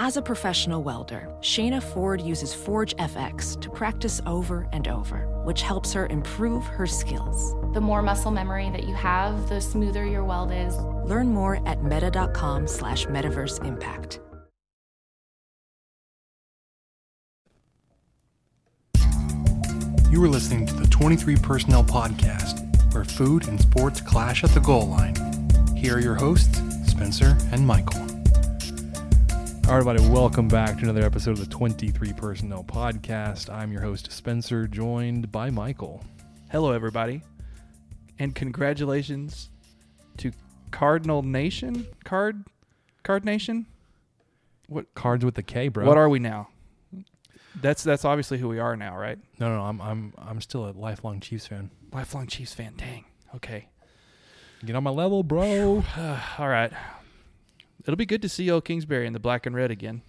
As a professional welder, Shayna Ford uses Forge FX to practice over and over, which helps her improve her skills. The more muscle memory that you have, the smoother your weld is. Learn more at meta.com slash metaverse impact. You are listening to the 23 Personnel Podcast, where food and sports clash at the goal line. Here are your hosts, Spencer and Michael. All right, everybody, welcome back to another episode of the 23 Personnel Podcast. I'm your host, Spencer, joined by Michael. Hello, everybody, and congratulations to Cardinal Nation. Card, Card Nation. What Cards with the K, bro. What are we now? That's that's obviously who we are now, right? No, no, I'm I'm I'm still a lifelong Chiefs fan. Lifelong Chiefs fan. Dang. Okay. Get on my level, bro. All right. It'll be good to see old Kingsbury in the black and red again.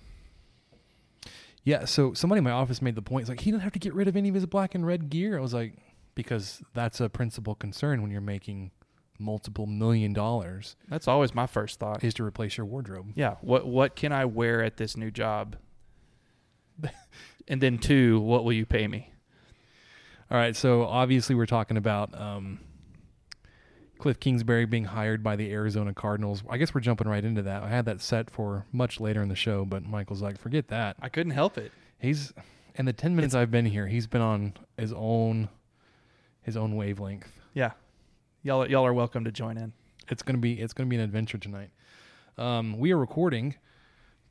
Yeah, so somebody in my office made the point. It's like he didn't have to get rid of any of his black and red gear. I was like, because that's a principal concern when you're making multiple million dollars That's always my first thought. is to replace your wardrobe. Yeah. What what can I wear at this new job? and then two, what will you pay me? All right, so obviously we're talking about um, Kliff Kingsbury being hired by the Arizona Cardinals. I guess we're jumping right into that. I had that set for much later in the show, but Michael's like, forget that. I couldn't help it. He's in the ten minutes I've been here, he's been on his own his own wavelength. Yeah. Y'all y'all are welcome to join in. It's gonna be it's gonna be an adventure tonight. Um, we are recording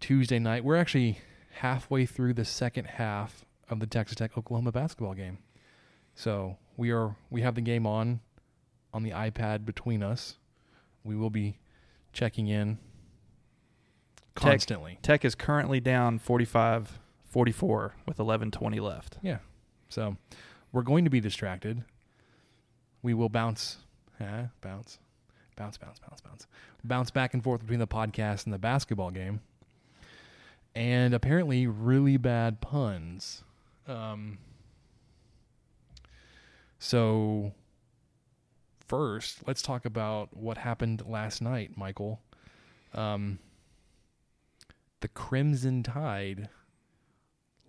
Tuesday night. We're actually halfway through the second half of the Texas Tech Oklahoma basketball game. So we are we have the game on on the iPad between us. We will be checking in constantly. Tech is currently down 45 44 with 11:20 left. Yeah. So we're going to be distracted. We will bounce, huh? bounce, bounce, bounce, bounce, bounce, bounce back and forth between the podcast and the basketball game, and apparently really bad puns. Um. So first, let's talk about what happened last night, Michael. Um. The Crimson Tide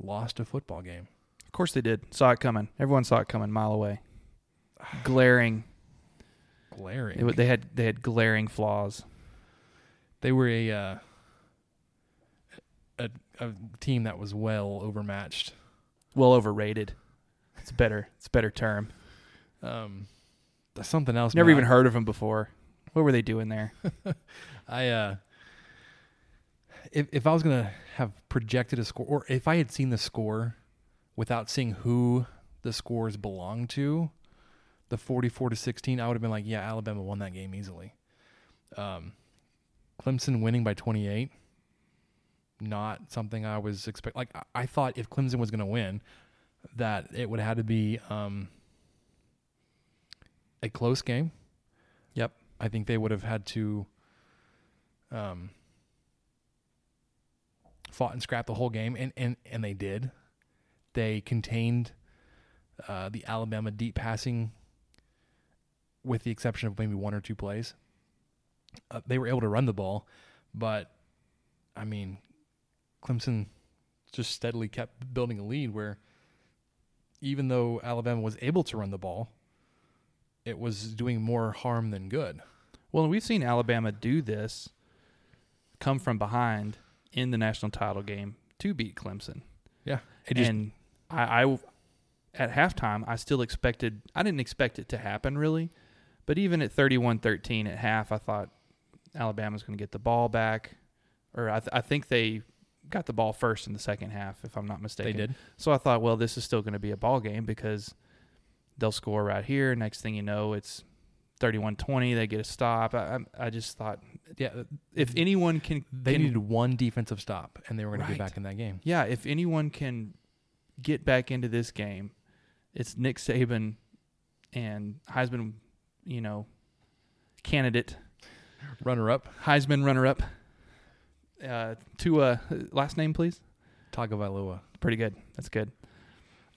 lost a football game. Of course they did. Saw it coming. Everyone saw it coming mile away. Glaring. Glaring. It they had they had glaring flaws. they were a, uh, a a team that was well overmatched. Well overrated. It's better. It's a better term. Um, something else. Never man. even heard of them before. What were they doing there? I uh, if if I was gonna have projected a score, or if I had seen the score without seeing who the scores belonged to, the forty-four to sixteen, I would have been like, yeah, Alabama won that game easily. Um, Clemson winning by twenty-eight, not something I was expect. Like I, I thought if Clemson was gonna win, that it would have had to be um a close game. Yep. I think they would have had to um fought and scrapped the whole game and and and they did. They contained uh the Alabama deep passing with the exception of maybe one or two plays. Uh, they were able to run the ball, but I mean Clemson just steadily kept building a lead where even though Alabama was able to run the ball, it was doing more harm than good. Well, we've seen Alabama do this, come from behind in the national title game to beat Clemson. Yeah. Just and I, I, at halftime, I still expected. I didn't expect it to happen really, but even at 31-13 at half, I thought Alabama's going to get the ball back, or I, th- I think they got the ball first in the second half, if I'm not mistaken. they did. So I thought, well, this is still going to be a ball game because they'll score right here. Next thing you know, it's 31-20. They get a stop. I, I, I just thought Yeah, if anyone can, they can needed one defensive stop, and they were going to be back in that game. yeah, if anyone can get back into this game, it's Nick Saban and Heisman, you know, candidate, Runner up, Heisman runner up. Uh, to uh, last name, please. Tagovailoa. Pretty good. That's good.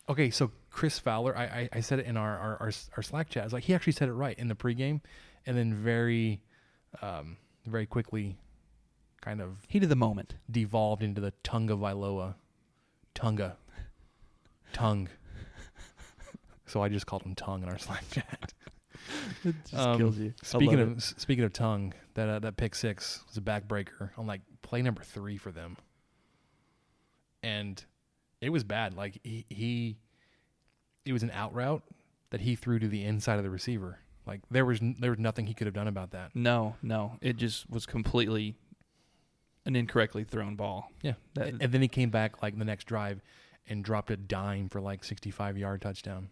Okay, so Chris Fowler, I, I, I said it in our, our, our, our Slack chat. I was like, he actually said it right in the pregame, and then very, um, very quickly kind of Heat of the moment. devolved into the Tunga Vailoa. Tunga. Tongue. so I just called him Tongue in our Slack chat. It just Um, kills you. I Speaking of s- speaking of tongue, that uh, that pick six was a backbreaker on like play number three for them, and it was bad. Like he, he it was an out route that he threw to the inside of the receiver. Like there was n- there was nothing he could have done about that. no, no, it just was completely an incorrectly thrown ball. Yeah, That- and, and then he came back like the next drive and dropped a dime for like sixty five yard touchdown.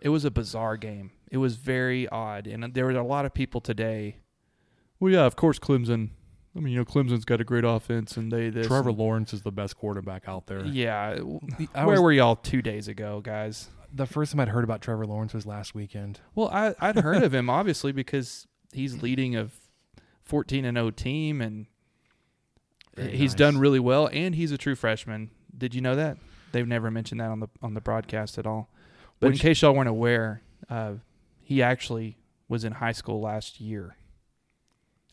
It was a bizarre game. It was very odd, and there were a lot of people today. Well, yeah, of course, Clemson. I mean, you know, Clemson's got a great offense, and they this. Trevor and- Lawrence is the best quarterback out there. Yeah, I where was- were y'all two days ago, guys? The first time I'd heard about Trevor Lawrence was last weekend. Well, I I'd heard of him obviously because he's leading a 14 and 0 team, and Very he's nice. done really well, and he's a true freshman. Did you know that? They've never mentioned that on the on the broadcast at all. But Which- in case y'all weren't aware, uh, he actually was in high school last year.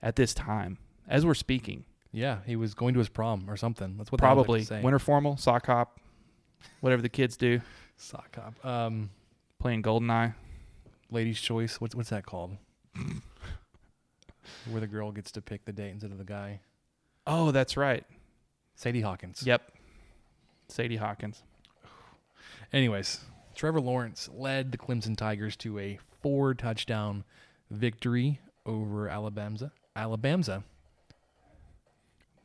At this time, as we're speaking, Yeah, he was going to his prom or something. That's what they always like to probably say. winter formal, sock hop, whatever the kids do, sock hop. Um, playing Goldeneye. ladies' choice. What's what's that called? Where the girl gets to pick the date instead of the guy. Oh, that's right. Sadie Hawkins. Yep, Sadie Hawkins. Anyways, Trevor Lawrence led the Clemson Tigers to a four touchdown victory over Alabama. Alabama.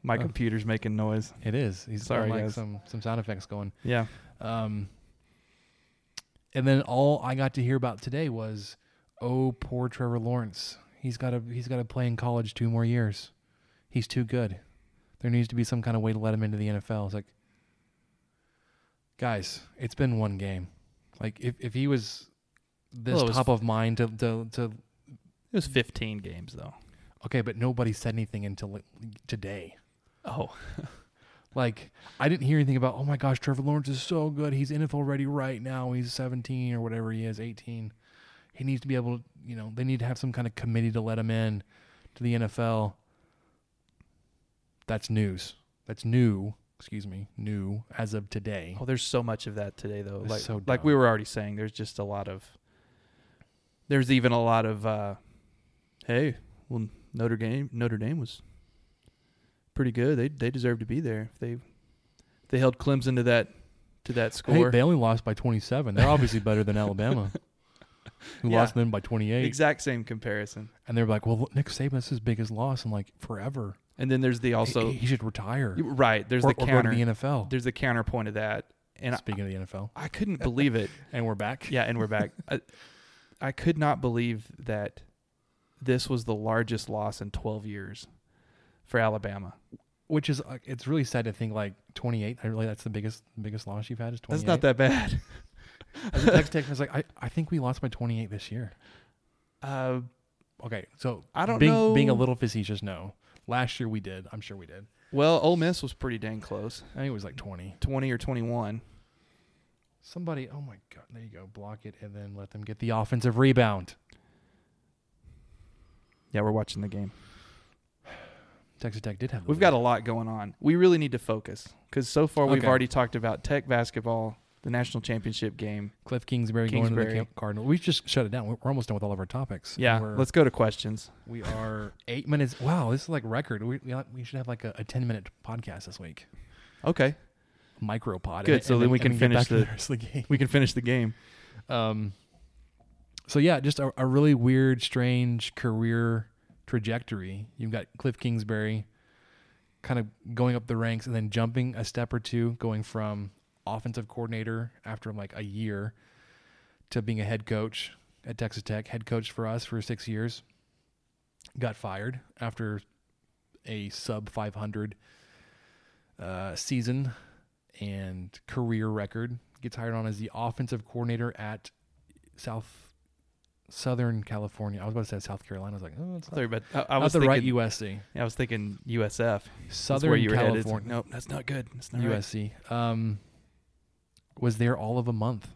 My Oh. computer's making noise. It is. He's Sorry, got like guys. some some sound effects going. Yeah. Um, and then all I got to hear about today was, oh, poor Trevor Lawrence. He's got to he's got to play in college two more years. He's too good. There needs to be some kind of way to let him into the NFL. It's like, guys, it's been one game. Like if if he was this Well, was- top of mind to to to It was 15 games though. okay, but nobody said anything until today. Oh, Like I didn't hear anything about, oh my gosh, Trevor Lawrence is so good. He's NFL ready right now. He's 17 or whatever he is, 18. He needs to be able to, you know, they need to have some kind of committee to let him in to the NFL. That's news. That's new. Excuse me, new as of today. oh, there's so much of that today though. It's Like so like we were already saying, there's just a lot of. There's even a lot of, uh, hey, well Notre Dame Notre Dame was pretty good. They they deserve to be there. If they they held Clemson to that to that Hey, score. they only lost by 27. They're obviously better than Alabama, who Yeah. lost them by 28. exact same comparison. And they're like, well, Nick Saban's his biggest loss in like forever. And then there's the also he, he should retire. Right. There's or, the or counter. go to the NFL. there's the counterpoint of that, and I, Speaking of the NFL, I couldn't believe it. and we're back. Yeah, and we're back. I, I could not believe that this was the largest loss in 12 years for Alabama. Which is uh, it's really sad to think like 28. I really that's the biggest biggest loss you've had is 28. That's not that bad. As a text tech, I was like, I, I think we lost by 28 this year. Uh, Okay, so I don't being, know. Being a little facetious, no. Last year we did. I'm sure we did. well, Ole Miss was pretty dang close, I think it was like 20. 20 or 21. Somebody, oh my god, there you go. Block it and then let them get the offensive rebound. Yeah, we're watching the game. Texas Tech did have. the We've got a lot going on. We really need to focus because so far we've Okay. already talked about Tech basketball, the national championship game. Kliff Kingsbury, going to the Kingsbury. Cardinal. We just shut it down. We're almost done with all of our topics. Yeah, let's go to questions. We are eight minutes. Wow, this is like record. We we, we should have like a, a ten minute podcast this week. Okay, Micro pod. Good, and- so and then we can finish to the- the game. we can finish the game. Um. So yeah, just a, a really weird, strange career trajectory. You've got Kliff Kingsbury, kind of going up the ranks and then jumping a step or two, going from offensive coordinator after like a year to being a head coach at Texas Tech. Head coach for us for six years. Got fired after a sub 500 uh, season and career record. Gets hired on as the offensive coordinator at South Southern California. I was about to say South Carolina. I was like, oh, it's I, not, you were I, I not was the right thinking, USC. I was thinking USF. That's Southern where you were headed. California. Nope, that's not good. That's not right. USC. Um, was there all of a month.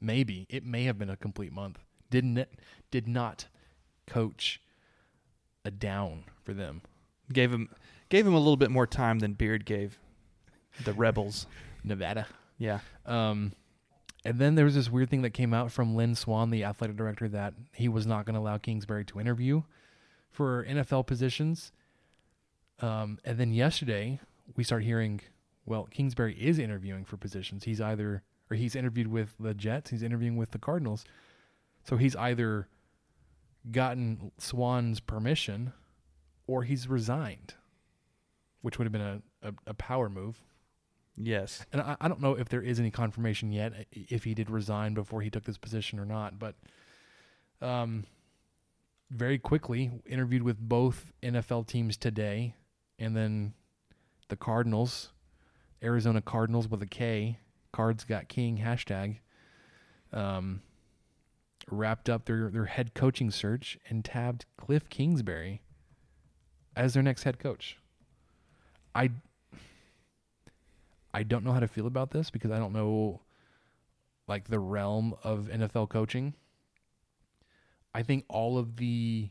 Maybe it may have been a complete month. Didn't it? Did not coach a down for them. Gave him gave him a little bit more time than Beard gave the Rebels. Nevada. Yeah. Um, and then there was this weird thing that came out from Lynn Swann, the athletic director, that he was not going to allow Kingsbury to interview for NFL positions. Um, and then yesterday we start hearing, well, Kingsbury is interviewing for positions. He's either, or he's interviewed with the Jets, he's interviewing with the Cardinals. So he's either gotten Swann's permission or he's resigned, which would have been a, a, a power move. Yes. And I, I don't know if there is any confirmation yet if he did resign before he took this position or not, but um, very quickly interviewed with both NFL teams today, and then the Cardinals, Arizona Cardinals with a K, Cards Got King hashtag, um, wrapped up their their head coaching search and tabbed Kliff Kingsbury as their next head coach. I I don't know how to feel about this because I don't know like the realm of NFL coaching. I think all of the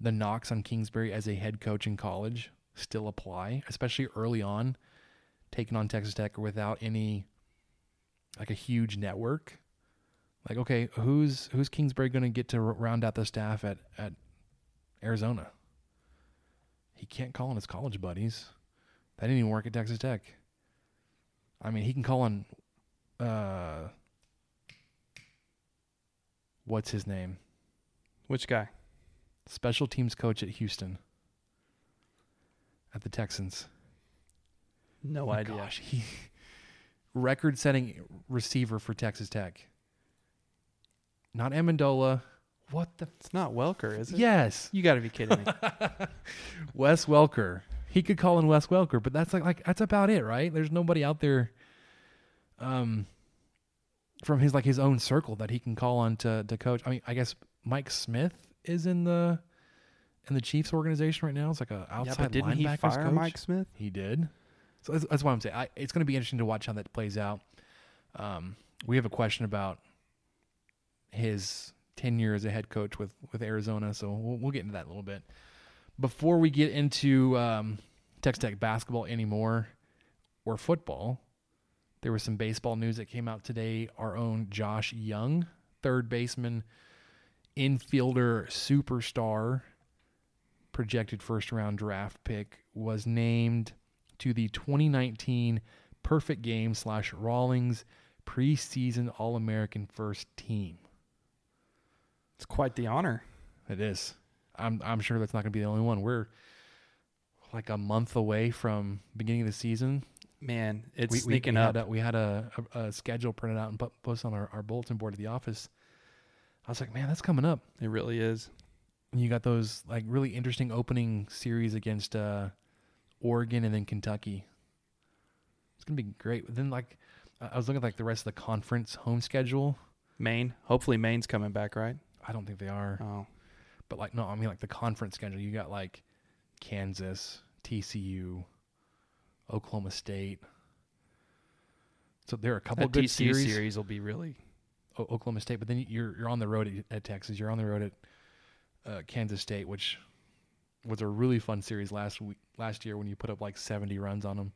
the knocks on Kingsbury as a head coach in college still apply, especially early on, taking on Texas Tech without any like a huge network. Like, okay, who's who's Kingsbury going to get to round out the staff at at Arizona? He can't call on his college buddies. That didn't even work at Texas Tech. I mean, he can call on uh what's his name? Which guy? Special teams coach at Houston. At the Texans. No My idea. Gosh, he record setting receiver for Texas Tech. Not Amendola. What the It's not Welker, is it? Yes. You got to be kidding me. Wes Welker. He could call in Wes Welker, but that's like like that's about it, right? There's nobody out there um from his like his own circle that he can call on to to coach. I mean, I guess Mike Smith is in the in the Chiefs organization right now. It's like a outside yeah, but didn't he fire coach. Mike Smith? He did. So that's, that's why I'm saying I, it's going to be interesting to watch how that plays out. Um, we have a question about his tenure as a head coach with with Arizona, so we'll, we'll get into that in a little bit. Before we get into um, Texas Tech basketball anymore or football, there was some baseball news that came out today. Our own Josh Jung, third baseman, infielder, superstar, projected first round draft pick, was named to the 2019 Perfect Game slash Rawlings preseason All American first team. It's quite the honor. It is. I'm I'm sure that's not going to be the only one. We're like a month away from beginning of the season. Man, it's we, we- sneaking we up. Had a, we had a, a, a schedule printed out and put, posted on our, our bulletin board at the office. I was like, man, that's coming up. it really is. And you got those like really interesting opening series against uh, Oregon and then Kentucky. It's gonna be great. But then like I I was looking at like the rest of the conference home schedule. Maine. Hopefully Maine's coming back, right? I don't think they are. Oh. But like no, I mean like the conference schedule. You got like Kansas, TCU, Oklahoma State. So there are a couple That good TCU series. series will be really O- Oklahoma State, but then you're you're on the road at, at Texas. You're on the road at uh, Kansas State, which was a really fun series last week last year when you put up like 70 runs on them.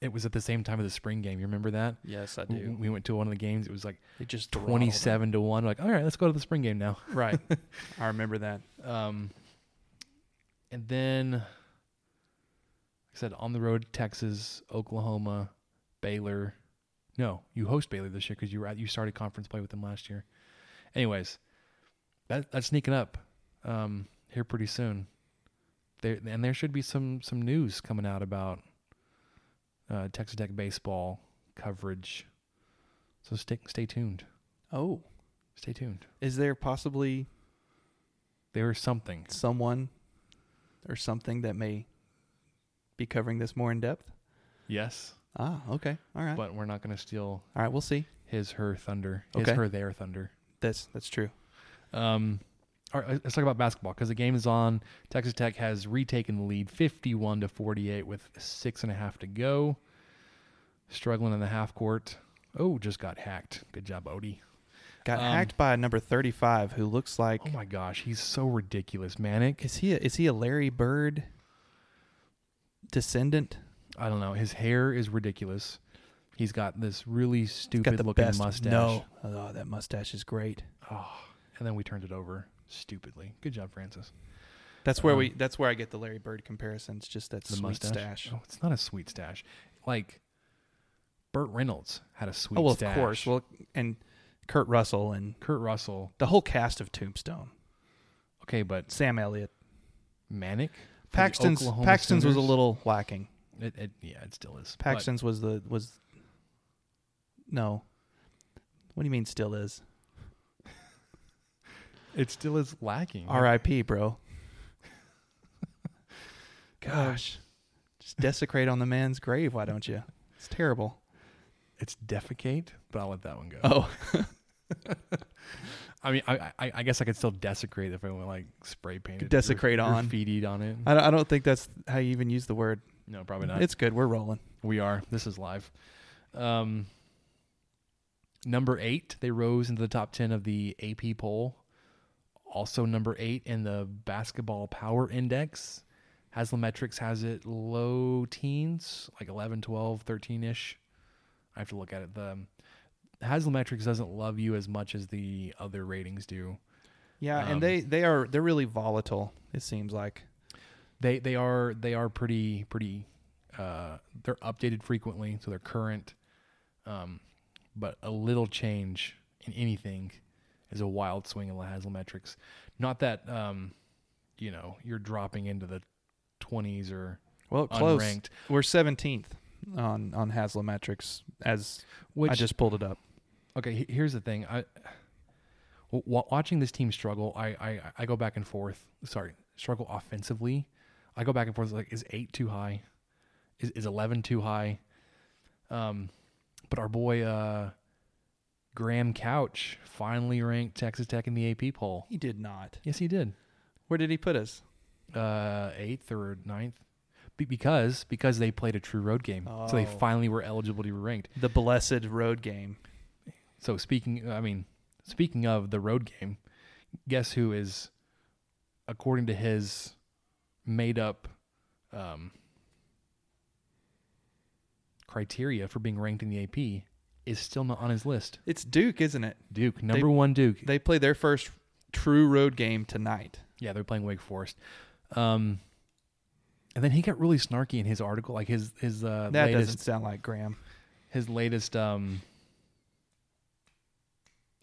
It was at the same time of the spring game. You remember that? Yes, I do. We went to one of the games. It was like They just 27 to one. Like, all right, let's go to the spring game now. Right. I remember that. Um, and then, like I said, on the road, Texas, Oklahoma, Baylor. No, you host Baylor this year because you were at, you started conference play with them last year. Anyways, that that's sneaking up um, here pretty soon. There and there should be some some news coming out about uh, Texas Tech baseball coverage. So stay stay tuned. Oh, Stay tuned. is there possibly There's something. someone or something that may be covering this more in depth? Yes. Ah, okay. All right. but we're not going to steal All right, we'll see. his her thunder his Okay. her their thunder That's that's true. um all right let's talk about basketball because the game is on texas tech has retaken the lead 51 to 48 with six and a half to go struggling in the half court oh just got hacked good job odie got Um, hacked by number 35 who looks like Oh my gosh, he's so ridiculous, Manek. is he a, is he a Larry Bird descendant? I don't know. His hair is ridiculous. He's got this really stupid looking best mustache. No, oh, that mustache is great. Oh, and then we turned it over stupidly. Good job, Francis. That's where Um, we. That's where I get the Larry Bird comparisons. Just that The sweet mustache. stash. Oh, it's not a sweet stash. Like Burt Reynolds had a sweet Oh, well, stash. of course. Well, and Kurt Russell and Kurt Russell. the whole cast of Tombstone. Okay, but Sam Elliott. Manek. Paxton's Paxton's was a little lacking. It, it, yeah, it still is. But Paxton's was the was. No. What do you mean? Still is. It still is lacking. R.I.P. Bro. Gosh, just desecrate on the man's grave. Why don't you? It's terrible. It's defecate, but I'll let that one go. Oh, I mean, I, I I guess I could still desecrate if I went like spray painted. Desecrate on. graffitied on it. I don't, I don't think that's how you even use the word. No, probably not. It's good. We're rolling. we are. This is live. Um, number eight, they rose into the top ten of the AP poll. Also number eight in the basketball power index. Haslametrics has it low teens, like 11, 12, 13 ish. I have to look at it. The Haslametrics doesn't love you as much as the other ratings do. Yeah, Um, and they they are they're really volatile. It seems like. They they are they are pretty pretty uh they're updated frequently, so they're current. Um but a little change in anything is a wild swing in the Haslametrics. Not that um you know, you're dropping into the 20s or Well, close. unranked, We're seventeenth on on Haslametrics as which I just pulled it up. Okay, here's the thing. I watching this team struggle, I, I I go back and forth. Sorry, struggle offensively. I go back and forth. Like, is eight too high? Is is eleven too high? Um, but our boy uh, Graham Couch finally ranked Texas Tech in the AP poll. He did not. Yes, he did. Where did he put us? Uh, eighth or ninth. Be- because because they played a true road game, so they Oh. finally were eligible to be ranked. The blessed road game. So speaking, I mean, speaking of the road game, guess who is, according to his made up um, criteria for being ranked in the AP, is still not on his list. It's Duke, isn't it? Duke, number one Duke. They play their first true road game tonight. yeah, they're playing Wake Forest. Um, and then he got really snarky in his article, like his his uh, That latest doesn't sound like Graham. his latest um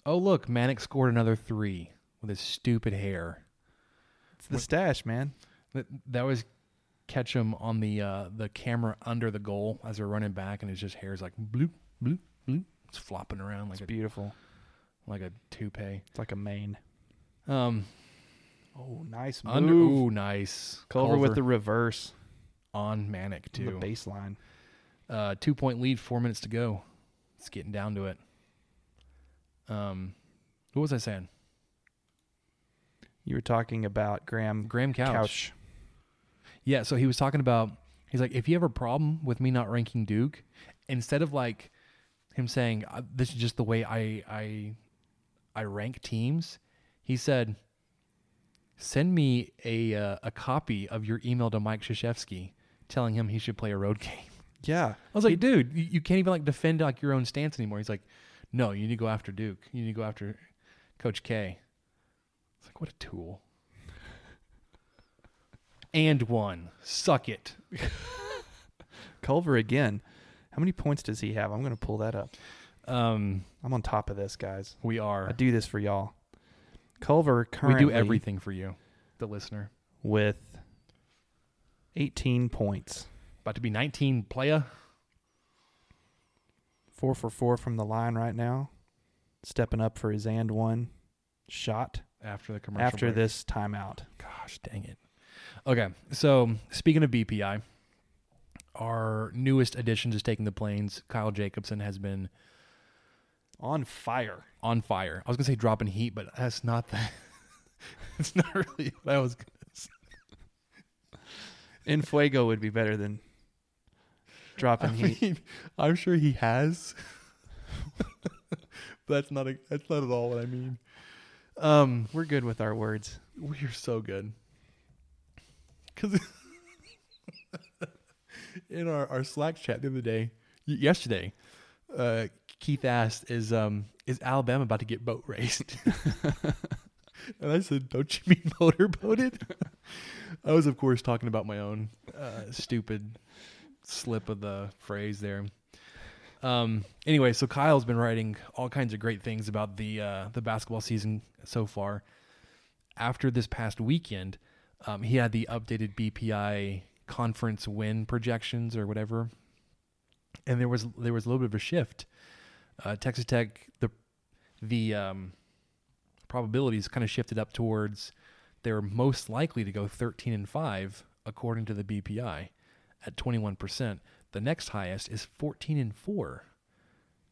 Oh look, Manek scored another three with his stupid hair. It's the What- stash, man. That that was catch him on the uh the camera under the goal as they're running back and his just hair's like bloop bloop. It's flopping around like It's a beautiful. like a toupee. It's like a mane. Um Oh, nice move. under ooh nice. Culver, with the reverse on Manek on the baseline. Uh two point lead, four minutes to go. It's getting down to it. Um what was I saying? You were talking about Graham Graham Couch. Couch. Yeah, so he was talking about he's like if you have a problem with me not ranking Duke, instead of like him saying uh, this is just the way I I I rank teams, he said send me a uh, a copy of your email to Mike Krzyzewski telling him he should play a road game. Yeah. I was like, dude, you, you can't even like defend like your own stance anymore. He's like, no, you need to go after Duke. You need to go after Coach K. It's like what a tool. and one. Suck it. Culver again. How many points does he have? I'm going to pull that up. Um, I'm on top of this, guys. we are. I do this for y'all. Culver We currently do everything for you, the listener. with 18 points. About to be 19 playa. Four for four from the line right now. Stepping up for his and one shot After the commercial. after break. this timeout. Gosh, dang it. Okay, so speaking of BPI, our newest addition to taking the planes, Kyle Jacobson, has been On fire. on fire. I was gonna say dropping heat, but that's not that. it's not really what I was. Gonna say. In Fuego would be better than dropping I heat. mean, I'm sure he has, that's not a, that's not at all what I mean. Um, We're good with our words. we're so good. Cause in our, our Slack chat the other day, y- yesterday, uh, Keith asked, "Is um is Alabama about to get boat raced?" and I said, "Don't you mean motorboated?" I was, of course, talking about my own uh, stupid slip of the phrase there. Um, anyway, so Kyle's been writing all kinds of great things about the uh, the basketball season so far. After this past weekend, um, he had the updated BPI conference win projections or whatever, and there was there was a little bit of a shift. Uh, Texas Tech the the um, probabilities kind of shifted up towards they're most likely to go 13 and 5 according to the BPI at 21%. The next highest is 14 and 4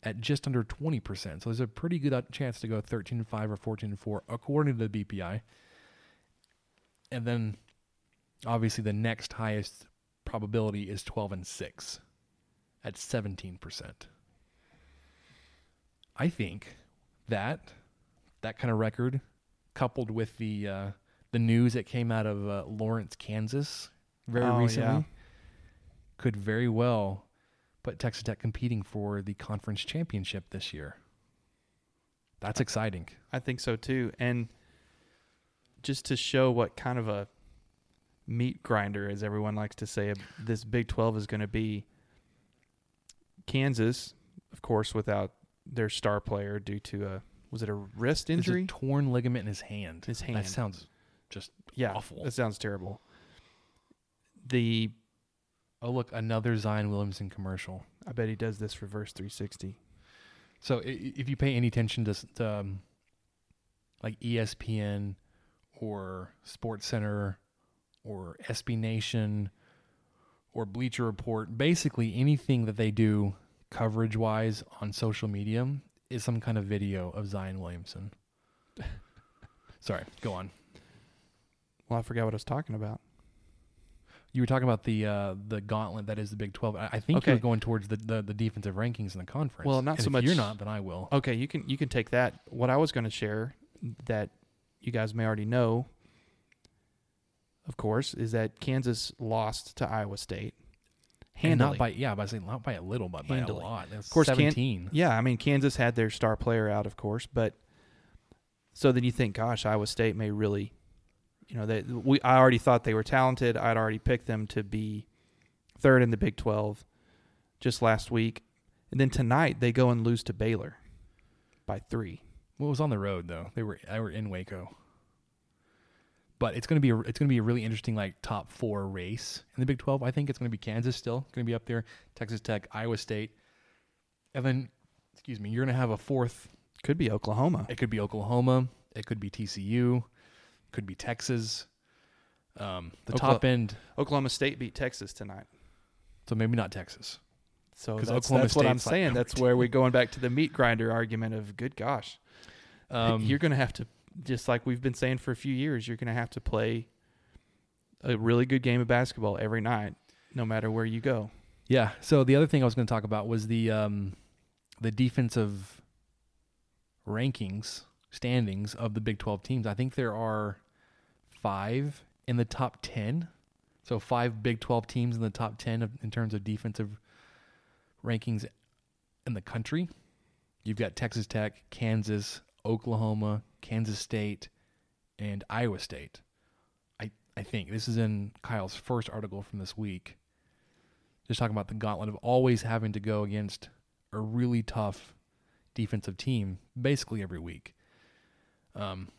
at just under 20%. So there's a pretty good uh, chance to go 13 and 5 or 14 and 4 according to the BPI. And then obviously the next highest probability is 12 and 6 at 17%. I think that that kind of record coupled with the uh, the news that came out of uh, Lawrence, Kansas very Oh, recently yeah. could very well put Texas Tech competing for the conference championship this year. That's exciting. I think so too. And just to show what kind of a meat grinder, as everyone likes to say, this Big 12 is going to be, Kansas, of course, without their star player due to a, was it a wrist injury? a torn ligament in his hand. His hand. That sounds just yeah. awful. That sounds terrible. The, oh look another Zion Williamson commercial. I bet he does this reverse 360. So if you pay any attention to, to um, like ESPN or Sports Center or SB Nation or Bleacher Report, basically anything that they do coverage wise on social media is some kind of video of Zion Williamson. Sorry, go on. Well, I forgot what I was talking about. You were talking about the uh, the gauntlet that is the Big Twelve. I, I think you're going towards the, the, the defensive rankings in the conference. Well, not And so if much- You're not, then I will. Okay, you can you can take that. What I was going to share that you guys may already know, course, is that Kansas lost to Iowa State. And not by yeah, by saying not by a little, but by a lot. That's Of course, seventeen. yeah, I mean Kansas had their star player out, of course, but so then you think, gosh, Iowa State may really, you know, they we I already thought they were talented. I'd already picked them to be third in the Big Twelve just last week, and then tonight they go and lose to Baylor by three. Well, it was on the road though. They were they were in Waco. But it's gonna be a, it's gonna be a really interesting like top four race in the Big Twelve. I think it's gonna be Kansas still gonna be up there, Texas Tech, Iowa State, and then excuse me, you're gonna have a fourth. Could be Oklahoma. It could be Oklahoma. It could be TCU. Could be Texas. Um, the Okla- top end, Oklahoma State beat Texas tonight. so maybe not Texas. So that's, Oklahoma that's what I'm like saying. that's where we're going back to the meat grinder argument of good gosh. Um, you're going to have to just like we've been saying for a few years, you're going to have to play a really good game of basketball every night no matter where you go. Yeah. So the other thing I was going to talk about was the um, the defensive rankings standings of the Big Twelve teams. I think there are five in the top ten. So five Big Twelve teams in the top ten of, in terms of defensive rankings in the country. You've got Texas Tech, Kansas, Oklahoma, Kansas State, and Iowa State. I I think this is in Kyle's first article from this week just talking about the gauntlet of always having to go against a really tough defensive team basically every week. Um,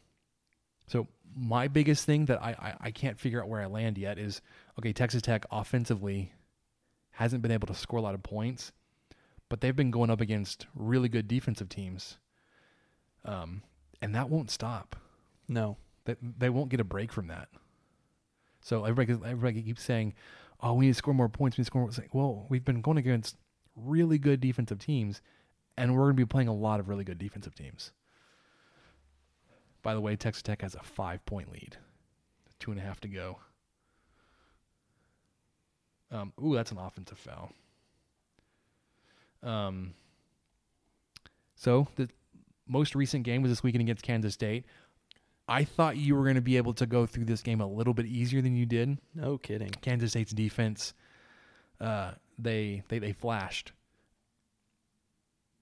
so my biggest thing that I, I, I can't figure out where I land yet is okay, Texas Tech offensively hasn't been able to score a lot of points, but they've been going up against really good defensive teams. Um, and that won't stop. No. They, they won't get a break from that. So everybody, everybody keeps saying, "Oh, we need to score more points. We need to score more." It's like, well, we've been going against really good defensive teams, and we're going to be playing a lot of really good defensive teams. By the way, Texas Tech has a five-point lead, two and a half to go. Um, ooh, that's an offensive foul. Um, so the most recent game was this weekend against Kansas State. I thought you were going to be able to go through this game a little bit easier than you did. No kidding. Kansas State's defense, uh, they they they flashed.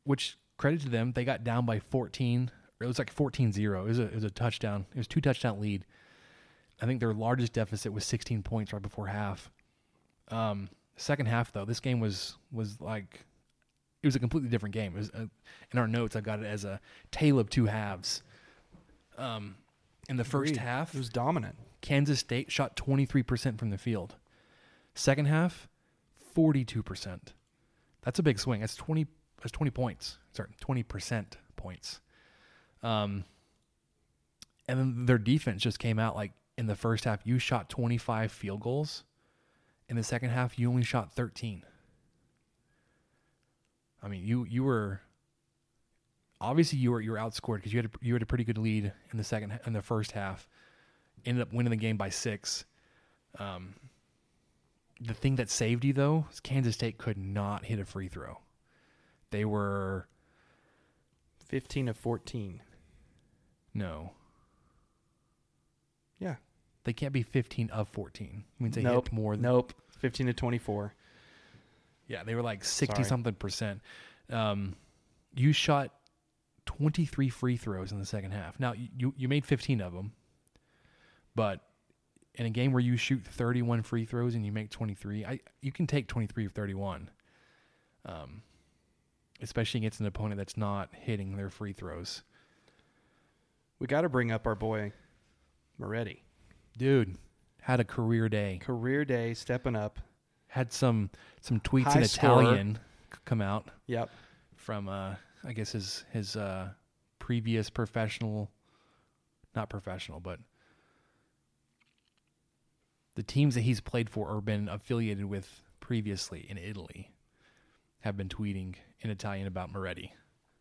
Which credit to them, they got down by 14. Or it was like 14-0. It was a it was a touchdown. It was two touchdown lead. I think their largest deficit was 16 points right before half. Um, second half though, this game was was like it was a completely different game. It was a, in our notes. I got it as a tale of two halves. Um, in the first Agreed. half, It was dominant. Kansas State shot 23% from the field. Second half, 42%. That's a big swing. That's 20 that's 20 points. Sorry, 20% points. Um and then their defense just came out like in the first half you shot 25 field goals. In the second half you only shot 13. I mean, you you were obviously you were you were outscored because you had a, you had a pretty good lead in the second in the first half. Ended up winning the game by six. Um, the thing that saved you though is Kansas State could not hit a free throw. They were 15 of 14. no, Yeah. they can't be fifteen of fourteen. Means they nope. hit more. Than, Nope. 15 to 24. Yeah, they were like sixty Sorry. something percent. Um, you shot twenty three free throws in the second half. Now you you made fifteen of them, but in a game where you shoot thirty one free throws and you make twenty three, I you can take twenty three of thirty one. Um, especially against an opponent that's not hitting their free throws. We got to bring up our boy Moretti. Dude had a career day. Career day, stepping up. Had some some tweets High in scorer. Italian come out. Yep. from uh I guess his his uh previous professional not professional but the teams that he's played for or been affiliated with previously in Italy have been tweeting in Italian about Moretti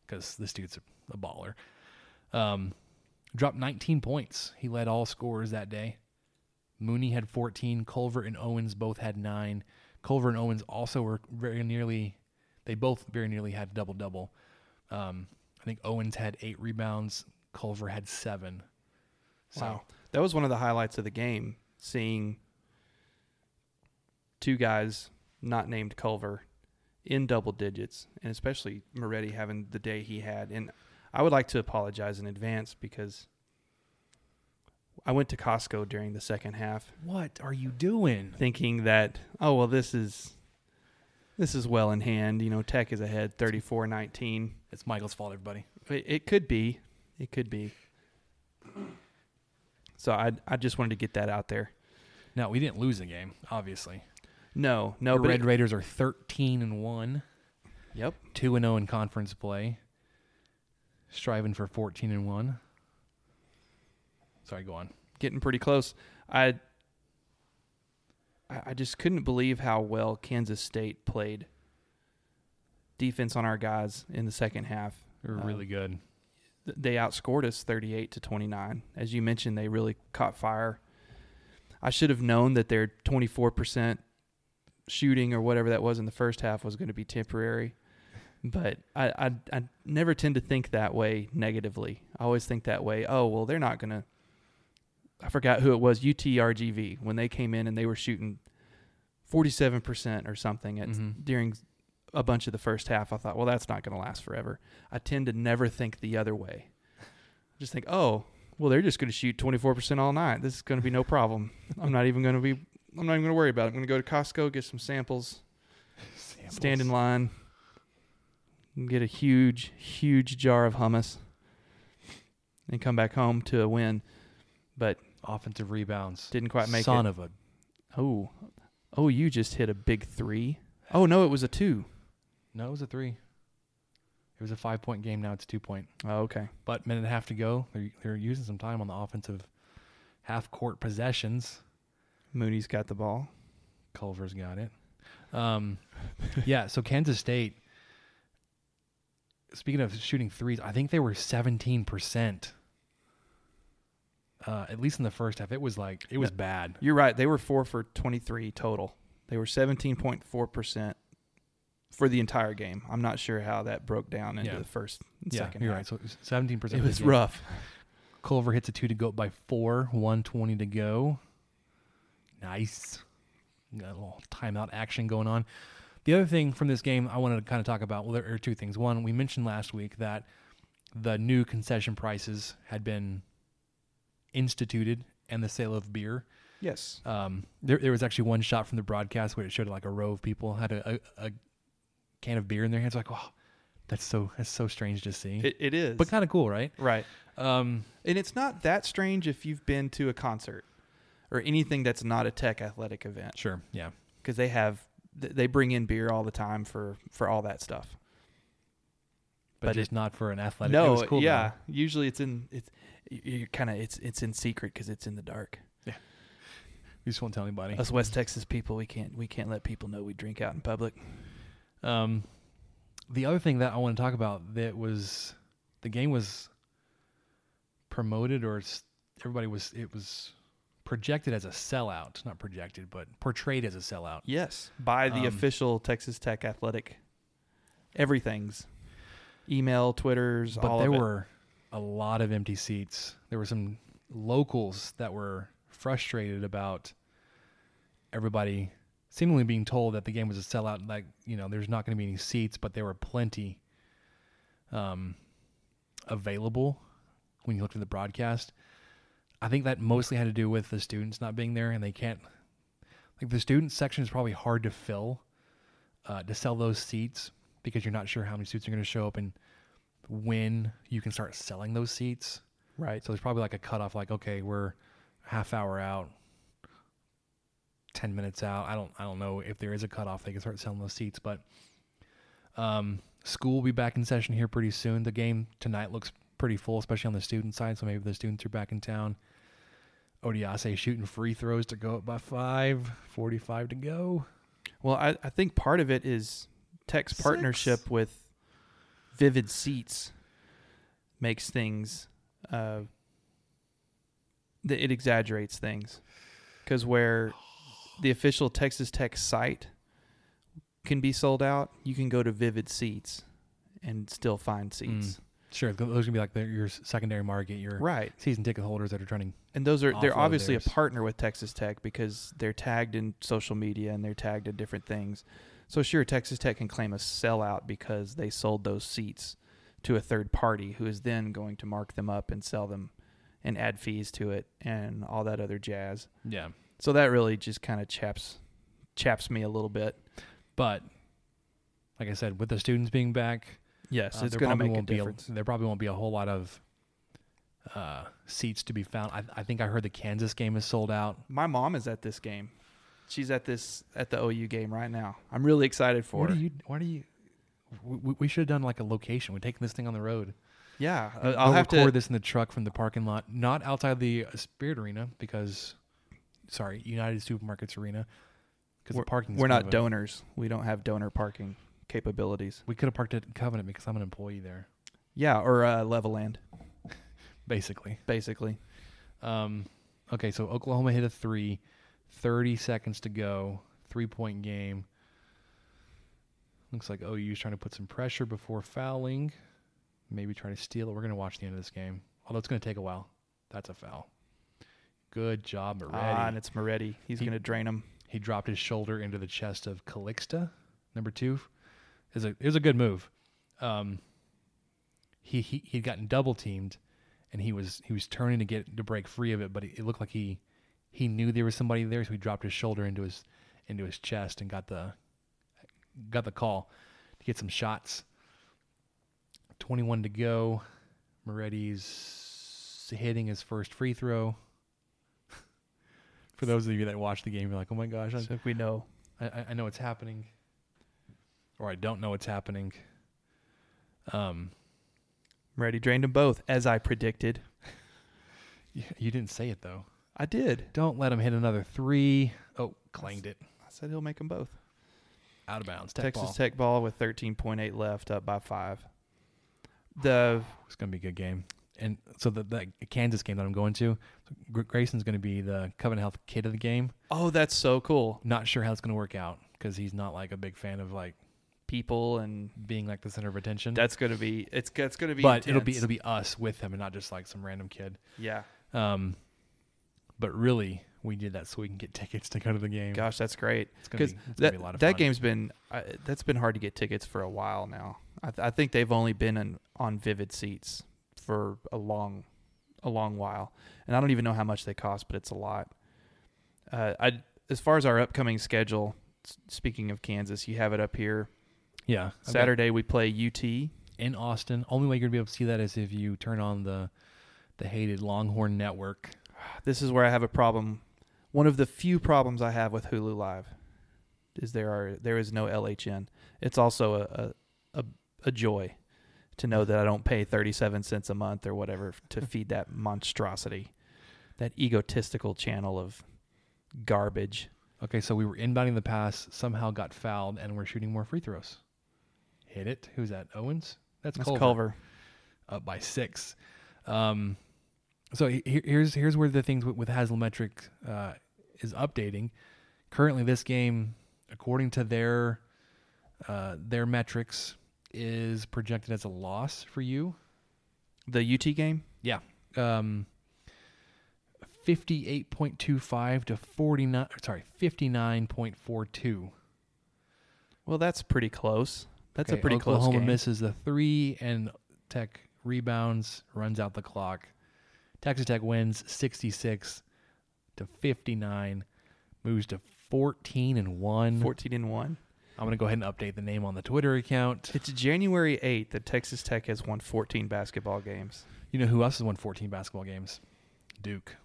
because this dude's a, a baller. Um, dropped 19 points. He led all scorers that day. Mooney had 14. Culver and Owens both had nine. Culver and Owens also were very nearly, they both very nearly had double double. Um, I think Owens had eight rebounds. Culver had seven. So Wow. That was one of the highlights of the game, seeing two guys not named Culver in double digits, and especially Moretti having the day he had. And I would like to apologize in advance because I went to Costco during the second half what are you doing? thinking that, oh, well, this is. This is well in hand. You know, Tech is ahead 34 19. It's Michael's fault, everybody. It, it could be. It could be. So I I just wanted to get that out there. No, we didn't lose the game, obviously. No, no, the but Red it- Raiders are 13 and 1, Yep. 2 and 0 in conference play. Striving for 14 and 1. Sorry, go on. Getting pretty close. I I just couldn't believe how well Kansas State played defense on our guys in the second half. They're Um, really good. They outscored us 38 to 29. As you mentioned, they really caught fire. I should have known that their 24% shooting or whatever that was in the first half was going to be temporary. But I, I I never tend to think that way negatively. I always think that way. Oh well, they're not gonna. I forgot who it was. UTRGV when they came in and they were shooting forty seven percent or something at Mhm. during a bunch of the first half. I thought, well, that's not going to last forever. I tend to never think the other way. Just think, oh, well, they're just going to shoot twenty four percent all night. This is going to be no problem. I'm not even going to be. I'm not even going to worry about it. I'm going to go to Costco, get some samples, stand in line, get a huge, huge jar of hummus, and come back home to a win. But Offensive rebounds. didn't quite make it Son it. of a. Oh, oh, you just hit a big three. Oh no, it was a two. No, it was a three. It was a five point game. Now it's two point. Oh, okay. But minute and a half to go. They're, they're using some time on the offensive half court possessions. Mooney's got the ball. Culver's got it. Um, yeah, so Kansas State, speaking of shooting threes, I think they were 17%. Uh, at least in the first half. It was like, it was bad. You're right. They were four for 23 total. They were 17.4% for the entire game. I'm not sure how that broke down into Yeah. the first and Yeah, second you're half. right. So seventeen percent. it was rough. Culver hits a two to go up by four. One twenty to go. Nice. Got a little timeout action going on. The other thing from this game I wanted to kind of talk about, well, there are two things. One, we mentioned last week that the new concession prices had been instituted and the sale of beer. Yes. Um, there, there was actually one shot from the broadcast where it showed like a row of people had a, a, a can of beer in their hands. Like, oh, that's so that's so strange to see, It, it is. but kind of cool, right? right. Um, And it's not that strange if you've been to a concert or anything that's not a tech athletic event sure, yeah. because they have they bring in beer all the time for for all that stuff. but, But just not for an athletic. it no, was cool, yeah. Usually it's in it's you kind of it's it's in secret because it's in the dark. Yeah, we just won't tell anybody. Us West Texas people, we can't we can't let people know we drink out in public. Um, the other thing that I want to talk about that was the game was promoted or everybody was it was projected as a sellout, not projected, but portrayed as a sellout. Yes, by the Um, official Texas Tech athletic, everything's email, Twitters, But all it. were a lot of empty seats. There were some locals that were frustrated about everybody seemingly being told that the game was a sellout. Like you know, there's not going to be any seats, but there were plenty um, available when you looked at the broadcast. I think that mostly had to do with the students not being there, and they can't. Like the student section is probably hard to fill uh, to sell those seats because you're not sure how many students are going to show up and when you can start selling those seats. right. So there's probably like a cutoff, like okay, we're half hour out, ten minutes out. I don't I don't know if there is a cutoff they can start selling those seats, but um, school will be back in session here pretty soon. The game tonight looks pretty full, especially on the student side. So maybe the students are back in town. Odiase shooting free throws to go up by five, 45 to go. Well, I, I think part of it is Tech's Six. partnership with Vivid Seats makes things, uh, it exaggerates things. Because where the official Texas Tech site can be sold out, you can go to Vivid Seats and still find seats. Sure, those are gonna be like the, your secondary market, your Right. season ticket holders that are trying And those are they're obviously theirs. a partner with Texas Tech because they're tagged in social media and they're tagged in different things. So sure, Texas Tech can claim a sellout because they sold those seats to a third party who is then going to mark them up and sell them and add fees to it and all that other jazz. yeah. So that really just kind of chaps chaps me a little bit. But like I said, with the students being back, Yes, uh, it's there going to probably make a won't be difference. there probably won't be a whole lot of uh, seats to be found. I, I think I heard the Kansas game is sold out. My mom is at this game. She's at this at the OU game right now. I'm really excited for it. What her. do you? Why do you? We, we should have done like a location. We're taking this thing on the road. yeah, And uh, I'll we'll have record to this in the truck from the parking lot, not outside the uh, Spirit Arena because, sorry, United Supermarkets Arena, because the parking. We're not donors. We don't have donor parking capabilities. We could have parked at Covenant because I'm an employee there, Yeah, or uh, Levelland, basically. basically. Um, okay, so Oklahoma hit a three, 30 seconds to go, three point game. Looks like OU's trying to put some pressure before fouling, maybe try to steal it. We're going to watch the end of this game, although it's going to take a while. That's a foul. Good job, Moretti. Ah, and it's Moretti. He's He- going to drain him. he dropped his shoulder into the chest of Calixte, number two. It was a, it was a good move. Um, he he he'd gotten double teamed, and he was he was turning to get to break free of it, but it, it looked like he he knew there was somebody there, so he dropped his shoulder into his into his chest and got the got the call to get some shots. Twenty one to go. Moretti's hitting his first free throw. For those of you that watch the game, you're like, "Oh my gosh, I, So we know. I, I- know what's happening, or I don't know what's happening. Um, Moretti drained them both, as I predicted. you didn't say it though. I did. Don't let him hit another three. Oh, clanged it I said he'll make them both. out of bounds. Tech Texas ball. Tech ball with 13.8 left, up by five. The It's gonna be a good game. And so the, the Kansas game that I'm going to, Grayson's going to be the Covenant Health kid of the game. oh, that's so cool. Not sure how it's going to work out because he's not like a big fan of like people and being like the center of attention. that's going to be it's that's going to be but it'll be it'll be us with him and not just like some random kid. yeah. Um, but really, we did that so we can get tickets to go to the game. Gosh, that's great. it's gonna Because be, that be a lot of that fun. game's been uh, that's been hard to get tickets for a while now. I, th- I think they've only been in, on Vivid seats for a long a long while, and I don't even know how much they cost, but it's a lot. Uh, I as far as our upcoming schedule, s- speaking of Kansas, you have it up here. yeah Saturday we play UT. in Austin. Only way you're gonna be able to see that is if you turn on the the hated Longhorn Network. This is where I have a problem. One of the few problems I have with Hulu Live is there are there is no LHN. It's also a a, a, a joy to know that I don't pay 37 cents a month or whatever to feed that monstrosity, that egotistical channel of garbage. Okay, so we were inbounding the pass, somehow got fouled, and we're shooting more free throws. Hit it. Who's that? Owens. That's, That's Culver. Culver. Up by six. Um, so he- he- here's here's where the things with, with Haslametric uh, is updating. Currently, this game, according to their uh, their metrics, is projected as a loss for you. The UT game? Yeah, um, 58.25 to 49 sorry 59.42 Well, that's pretty close. That's a pretty Oklahoma close game. Oklahoma misses the three and tech rebounds runs out the clock texas tech wins 66 to 59 moves to 14 and 1 14 and 1. i'm going to go ahead and update the name on the twitter account It's January 8th that Texas Tech has won 14 basketball games. you know who else has won 14 basketball games duke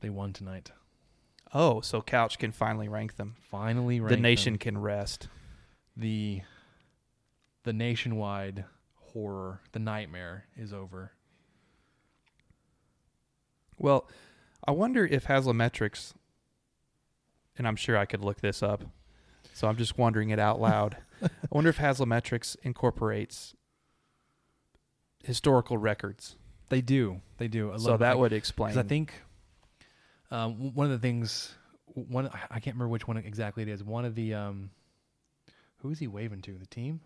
they won tonight Oh, so Couch can finally rank them. finally the ranked them. nation can rest. the the nationwide horror, the nightmare is over. Well, I wonder if Haslametrics, and I'm sure I could look this up, so I'm just wondering it out loud. I wonder if Haslametrics incorporates historical records. They do, they do. So that would explain. I think um, one of the things, one I can't remember which one exactly it is. One of the um, who is he waving to? The team,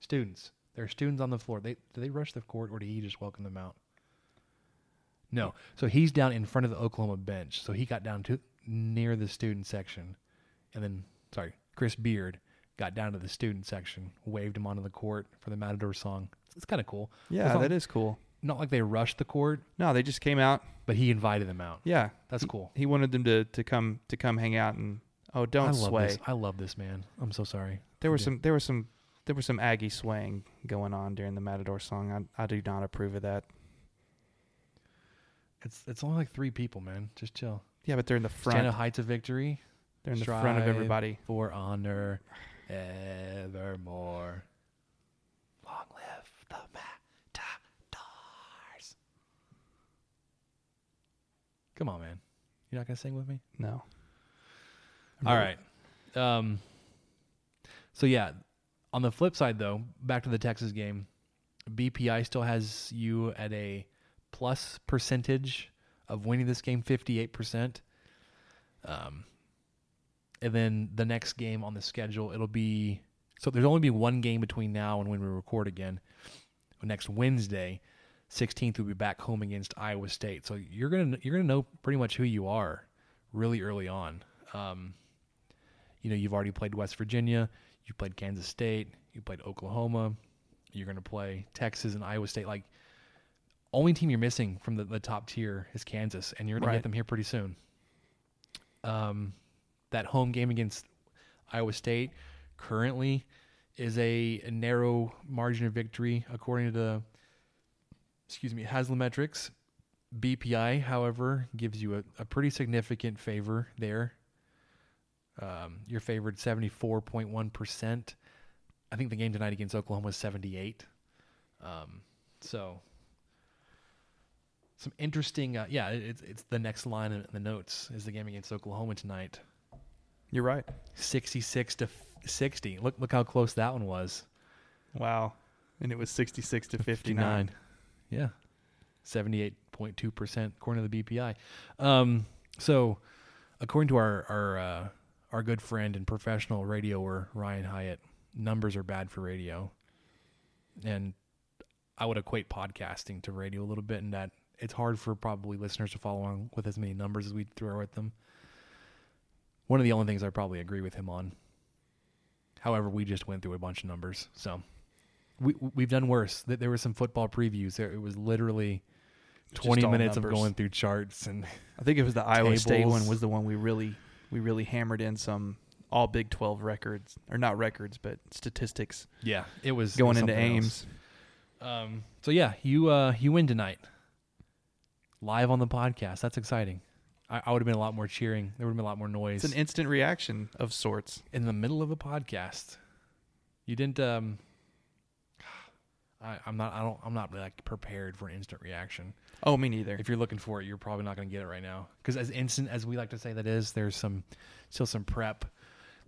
students. There are students on the floor. They did they rush the court or did he just welcome them out? No. So he's down in front of the Oklahoma bench. So he got down to near the student section, and then sorry, Chris Beard got down to the student section, waved him onto the court for the Matador song. It's, it's kind of cool. yeah, that is cool. Not like they rushed the court, No, they just came out. but he invited them out. Yeah, That's he, cool. He wanted them to, to come to come hang out and oh, don't I love sway. this. I love this man. I'm so sorry. There were some there were some there was some Aggie swaying going on during the Matador song. I I do not approve of that. It's it's only like three people, man. Just chill. Yeah, but they're in the front. Stand of heights of victory they're in the front of everybody. for honor evermore. Long live the Matadors. Come on, man. You're not gonna sing with me? No. All right. Um. So yeah, on the flip side though, back to the Texas game, BPI still has you at a plus percentage of winning this game, fifty-eight percent. Um. And then the next game on the schedule, it'll be so there's only be one game between now and when we record again. Next Wednesday, 16th, we'll be back home against Iowa State. So you're gonna you're gonna know pretty much who you are really early on. Um, you know, you've already played West Virginia, you played Kansas State, you played Oklahoma, you're to play Texas and Iowa State. Like, only team you're missing from the, the top tier is Kansas, and you're going to Right. get them here pretty soon. Um, that home game against Iowa State currently is a, a narrow margin of victory according to the, excuse me, Haslametrics. BPI, however, gives you a, a pretty significant favor there. Um, you're favored 74.1%. I think the game tonight against Oklahoma is 78. Um, so some interesting, uh, yeah, it's it's the next line in the notes is the game against Oklahoma tonight. You're right. 66 to f- 60. Look look how close that one was. Wow. And it was 66 to 59. Yeah. 78.2% according to the BPI. Um, so according to our our uh, our good friend and professional radioer Ryan Hyatt, numbers are bad for radio, and I would equate podcasting to radio a little bit in that it's hard for probably listeners to follow along with as many numbers as we throw at them. One of the only things I probably agree with him on. However, we just went through a bunch of numbers, so we we've done worse. Th- There were some football previews. There, it was literally twenty minutes numbers. of going through charts and I think it was the Iowa State one was the one we really we really hammered in some all Big Twelve records or not records but statistics yeah, it was going into. Ames. Um, so yeah, you uh, you win tonight, live on the podcast. That's exciting. I, I would have been a lot more cheering. There would have been a lot more noise It's an instant reaction of sorts. in the middle of a podcast. You didn't. Um, I, I'm not. I don't. I'm not like prepared for an instant reaction. Oh, me neither. If you're looking for it, you're probably not going to get it right now. Because as instant as we like to say that is, there's some still some prep,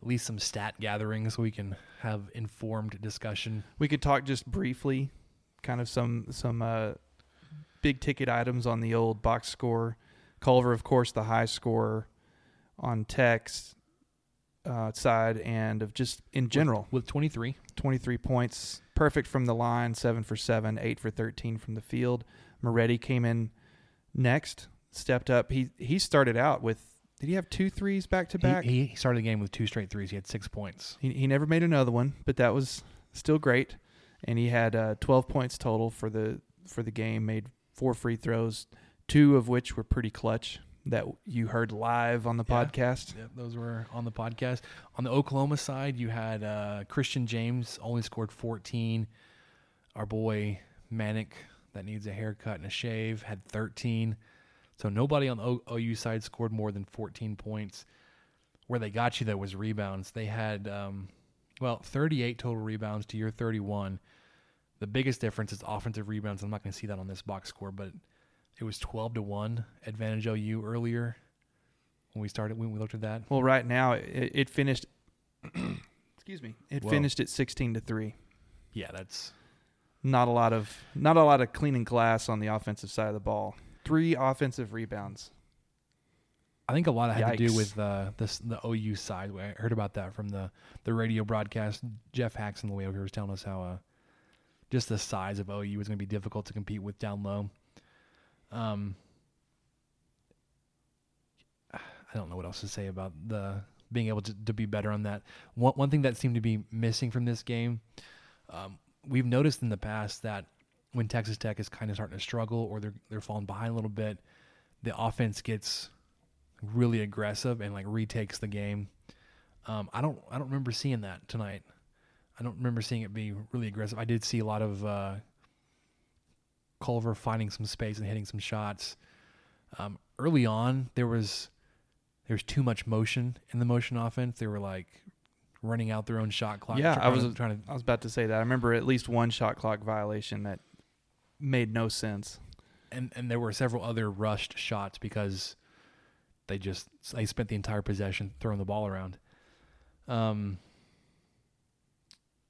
at least some stat gathering, so we can have informed discussion. We could talk just briefly, kind of some some uh, big ticket items on the old box score. Culver, of course, the high score on Tech's uh, side, and of just in general, with 23. 23 points, perfect from the line, seven for seven, eight for 13 from the field. Moretti came in next, stepped up. He he started out with. Did he have two threes back to back? He, he started the game with two straight threes. He had six points. He, he never made another one, but that was still great. And he had uh, 12 points total for the for the game. Made four free throws, two of which were pretty clutch that you heard live on the Yeah. podcast. Yep, those were on the podcast. On the Oklahoma side, you had uh, Christian James only scored 14. Our boy Manek, that needs a haircut and a shave, had 13. So nobody on the o- OU side scored more than 14 points. Where they got you though was rebounds. They had um, well 38 total rebounds to your 31. The biggest difference is offensive rebounds. I'm not going to see that on this box score, but it was 12 to one advantage OU earlier when we started when we looked at that. Well, right now it, it finished. excuse me. It Whoa. finished at 16 to three. Yeah, that's Not a lot of not a lot of cleaning glass on the offensive side of the ball. Three offensive rebounds. I think a lot of had to do with uh, this the OU side. I heard about that from the the radio broadcast. Geoff Haxton, the way over here, was telling us how uh, just the size of OU is going to be difficult to compete with down low. Um, I don't know what else to say about the being able to, to be better on that. One one thing that seemed to be missing from this game, um, we've noticed in the past that when Texas Tech is kind of starting to struggle or they're they're falling behind a little bit, the offense gets really aggressive and like retakes the game. Um, I don't I don't remember seeing that tonight. I don't remember seeing it be really aggressive. I did see a lot of uh, Culver finding some space and hitting some shots. Um, early on, there was there was too much motion in the motion offense. They were like running out their own shot clock. Yeah, I was to, trying to I was about to say that. I remember at least one shot clock violation that made no sense. and and there were several other rushed shots because they just they spent the entire possession throwing the ball around. Um,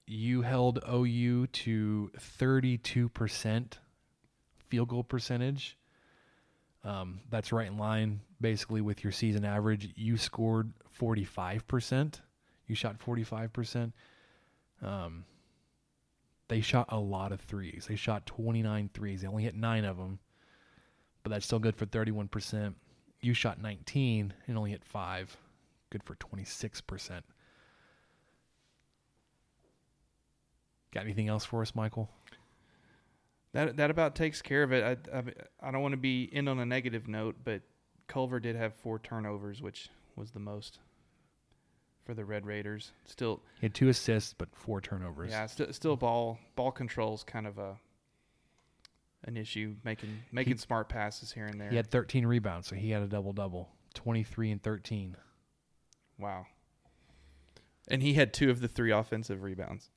you held OU to thirty two percent field goal percentage. Um, that's right in line basically with your season average. You scored forty five percent. You shot forty five percent. Um, they shot a lot of threes. They shot 29 threes. They only hit nine of them, but that's still good for 31%. You shot 19 and only hit five. Good for 26%. Got anything else for us, Michael? That that about takes care of it. I I, I don't want to be end on a negative note, but Culver did have four turnovers, which was the most for the Red Raiders. Still, He had two assists, but four turnovers. yeah, still still ball ball control's kind of a an issue making making smart passes here and there. He had 13 rebounds, so he had a double double 23 and 13. Wow. And he had two of the three offensive rebounds.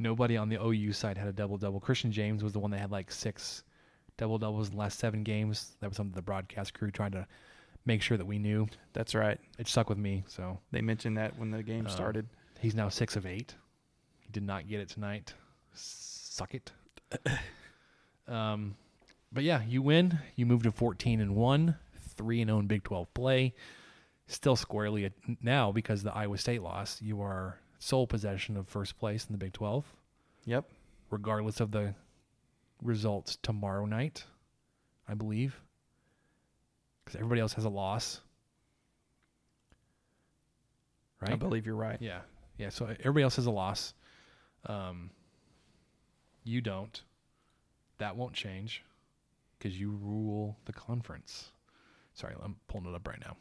Nobody on the OU side had a double double. Christian James was the one that had like six double doubles in the last seven games. That was something the broadcast crew tried to make sure that we knew. That's right. It stuck with me, so They mentioned that when the game Um, started. he's now six of eight. He did not get it tonight. Suck it. um, but yeah, you win. You move to fourteen and one, three and zero in Big Twelve play. Still squarely now because the Iowa State loss. You are sole possession of first place in the Big 12, Yep. regardless of the results tomorrow night, I believe. Because everybody else has a loss. Right? I believe you're right. Yeah. Yeah. So everybody else has a loss. Um, you don't. That won't change because you rule the conference. Sorry, I'm pulling it up right now.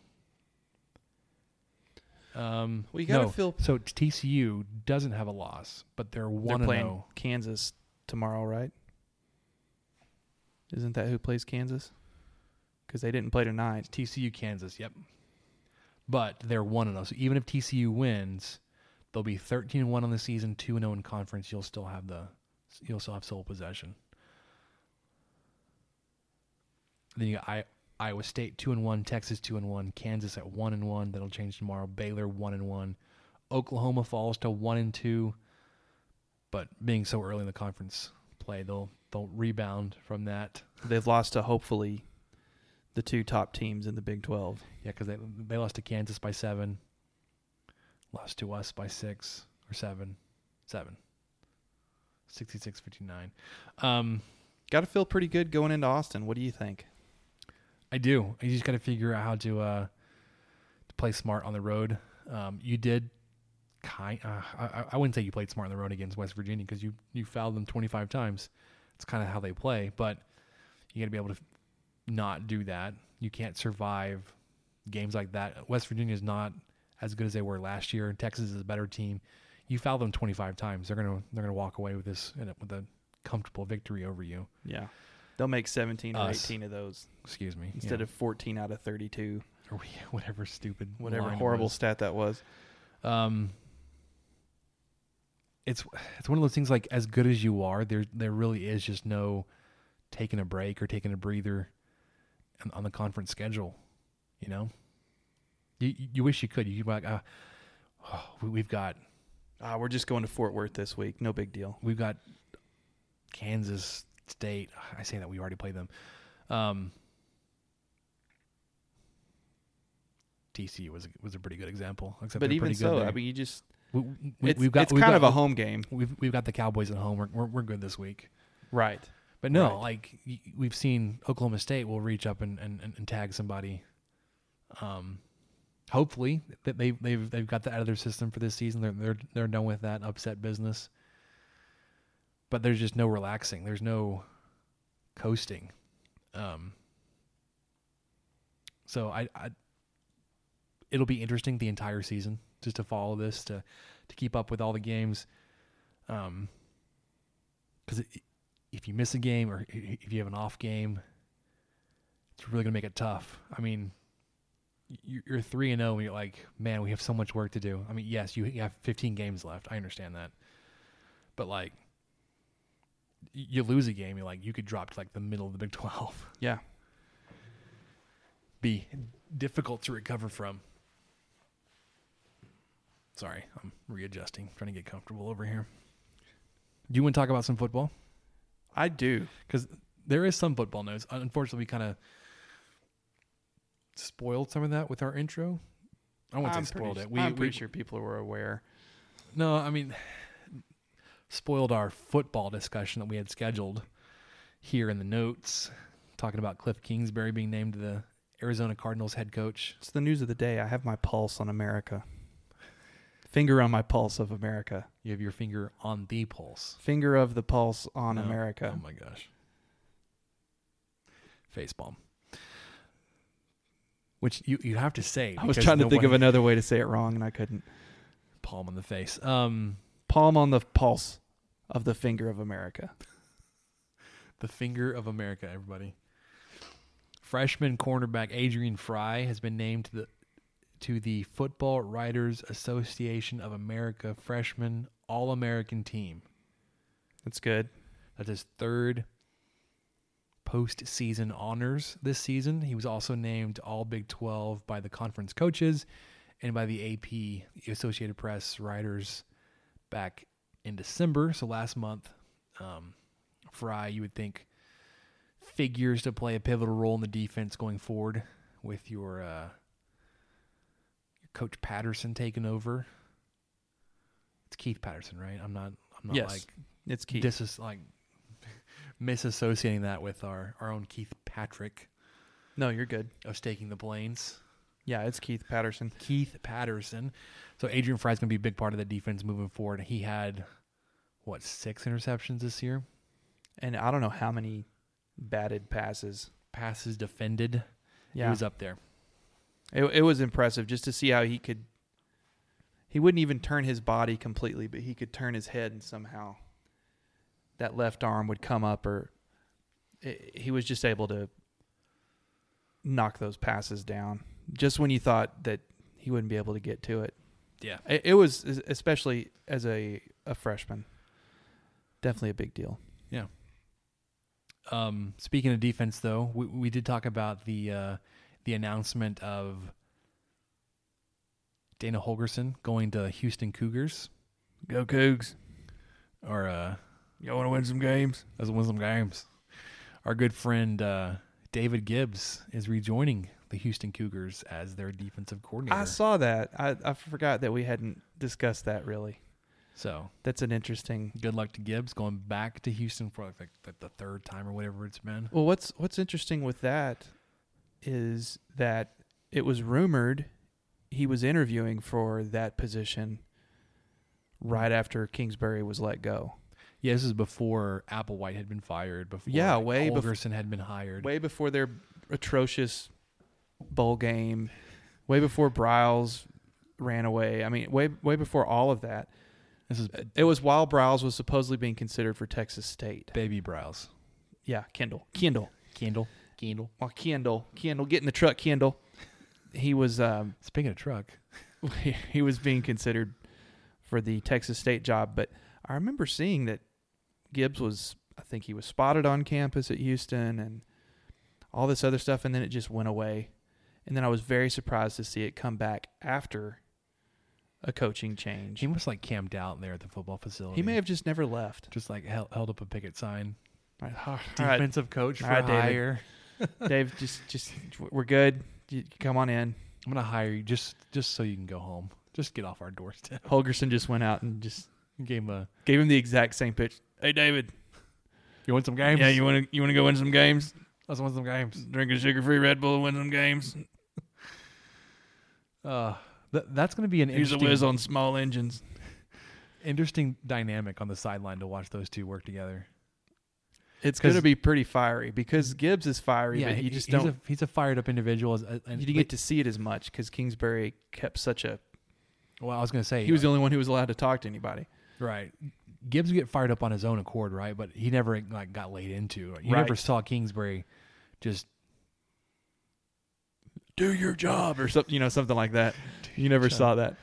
Um, Well, you gotta no, feel- so TCU doesn't have a loss, but they're They're one and playing zero. Kansas tomorrow, right? Isn't that who plays Kansas? Because they didn't play tonight. TCU, Kansas. Yep. But they're one and zero. So even if TCU wins, they'll be thirteen and one on the season, two and zero in conference. You'll still have the, you'll still have sole possession. Then you got I, Iowa State two and one, Texas two and one, Kansas at one and one. That'll change tomorrow. Baylor one and one, Oklahoma falls to one and two. But being so early in the conference play, they'll they'll rebound from that. They've lost to hopefully the two top teams in the Big 12. Yeah, because they they lost to Kansas by seven, lost to us by six or seven, seven. 66-59. Um, Got to feel pretty good going into Austin. What do you think? I do. You just got to figure out how to uh, to play smart on the road. Um, you did kind. Uh, I, I wouldn't say you played smart on the road against West Virginia because you you fouled them 25 times. It's kind of how they play, but you got to be able to not do that. You can't survive games like that. West Virginia is not as good as they were last year. Texas is a better team. You foul them 25 times, they're gonna they're gonna walk away with this with a comfortable victory over you. Yeah. They'll make 17 or Us. 18 of those Excuse me. instead yeah. of 14 out of 32. or whatever stupid Whatever line it horrible was. stat that was. um it's it's one of those things like as good as you are there there really is just no taking a break or taking a breather on, on the conference schedule you know you you wish you could you be like uh, oh, we- we've got Ah, we're just going to Fort Worth this week. No big deal. we've got Kansas State I say that we already played them um TCU was a, was a pretty good example except but even so. I mean, you just we, we, it's, we've got it's we've kind got- of a home game, We've we've got the Cowboys at home. We're we're, we're good this week. right? But no, Right. like we've seen Oklahoma State will reach up and, and, and, and tag somebody. Um, hopefully that they they've they've got that out of their system for this season. They're they're they're done with that upset business. But there's just no relaxing. There's no coasting. Um. So I, I it'll be interesting the entire season just to follow this to to keep up with all the games. Um. Because if you miss a game or if you have an off game, it's really gonna make it tough. I mean, you- you're three and zero, and you're like, man, we have so much work to do. I mean, yes, you have 15 games left. I understand that, but like, you lose a game, you're like, you could drop to like the middle of the Big 12. Yeah. Be difficult to recover from. Sorry, I'm readjusting, trying to get comfortable over here. Do you want to talk about some football? I do. because there is some football news. Unfortunately, we kind of spoiled some of that with our intro. I won't say spoiled pretty, it. We, I'm we- pretty sure people were aware. No, I mean spoiled our football discussion that we had scheduled here in the notes, talking about Kliff Kingsbury being named the Arizona Cardinals head coach. It's the news of the day. I have my pulse on America. Finger on my pulse of America. You have your finger on the pulse. Finger of the pulse on No. America. Oh my gosh. Facepalm. Which you you have to say. I was trying to think of another way to say it wrong and I couldn't. palm on the face. Um, Palm on the pulse of the finger of America. the finger of America, everybody. Freshman cornerback Adrian Frye has been named to the to the Football Writers Association of America Freshman All American Team. That's good. That's his third postseason honors this season. He was also named All Big 12 by the conference coaches and by the AP, the Associated Press writers, back in December. So last month, um, Frye, you would think, figures to play a pivotal role in the defense going forward with your, uh, your coach Patterson taking over. It's Keith Patterson, right? I'm not. I'm not Yes, like It's Keith. this is like misassociating that with our our own Keith Patrick no, you're good. of staking the plains. Yeah, it's Keith Patterson. Keith Patterson. So Adrian Frye's going to be a big part of the defense moving forward. He had what six interceptions this year? And I don't know how many batted passes. Passes defended. Yeah, He was up there. It, it was impressive just to see how he could. He wouldn't even turn his body completely, but he could turn his head and somehow that left arm would come up, or it, he was just able to knock those passes down just when you thought that he wouldn't be able to get to it. Yeah. It, it was especially as a a freshman, definitely a big deal. Yeah. Um, speaking of defense, though, we, we did talk about the uh, the announcement of Dana Holgorsen going to Houston Cougars, Go Cougs! or uh, You want to win some games? let's win some games. Our good friend uh, David Gibbs is rejoining the Houston Cougars as their defensive coordinator. I saw that. I, I forgot that we hadn't discussed that really. so That's an interesting. good luck to Gibbs going back to Houston for like, like the third time or whatever it's been. Well, what's what's interesting with that is that it was rumored he was interviewing for that position right after Kingsbury was let go. Yeah, this is before Applewhite had been fired. Before Yeah, way bef- Holgorsen had been hired. Way before their atrocious bowl game, way before Briles ran away. I mean, way way before all of that. This is It was while Briles was supposedly being considered for Texas State. baby brows. Yeah, Kendall. Kendall. Kendall. Kendall. Well, Kendall. Kendall. Get in the truck, Kendall. He was um, Speaking of truck, he was being considered for the Texas State job, but I remember seeing that Gibbs was I think he was spotted on campus at Houston and all this other stuff and then it just went away. And then I was very surprised to see it come back after a coaching change. he must like camped out there at the football facility. He may have just never left. just like held, held up a picket sign. All right, ah, all right, Defensive coach for right, David. hire. Dave, just just we're good. You, come on in. I'm gonna hire you just just so you can go home. Just get off our doorstep. Holgorsen just went out and just Gave him a. gave him the exact same pitch. Hey David, You want some games? yeah, you want to you want to go win some games? Let's win some games. Drinking sugar free Red Bull and win some games. Uh, th- that's gonna be an He's a interesting, whiz on small engines. interesting dynamic on the sideline to watch those two work together. It's going to be pretty fiery because Gibbs is fiery, but he- you just he's don't. A, he's a fired up individual. as- and- you didn't get to see it as much because Kingsbury kept such a. well, I was gonna say He was the only one who was allowed to talk to anybody. Right. Gibbs would get fired up on his own accord, right? But he never like got laid into. You Right. never saw Kingsbury just Do your job or something, you know, something like that. You never job. saw that.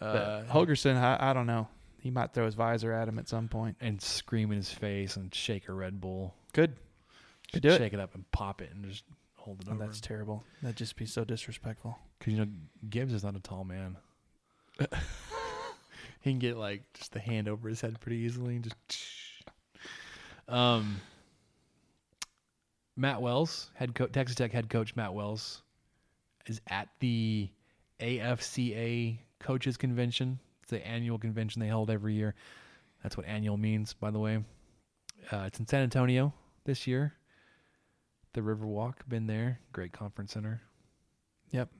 uh, Holgorsen, I, I don't know. He might throw his visor at him at some and scream in his face and shake a Red Bull. Good. Just do it. shake it up and pop it and just hold it Oh, over. that's terrible. That'd just be so disrespectful. Because you know Gibbs is not a tall man. he can get like just the hand over his head pretty easily and just. Um. Matt Wells, head coach, Texas Tech head coach Matt Wells, is at the AFCA coaches convention. It's the annual convention they hold every year. That's what annual means, by the way. Uh, it's in San Antonio this year. The Riverwalk, been there. Great conference center. Yep.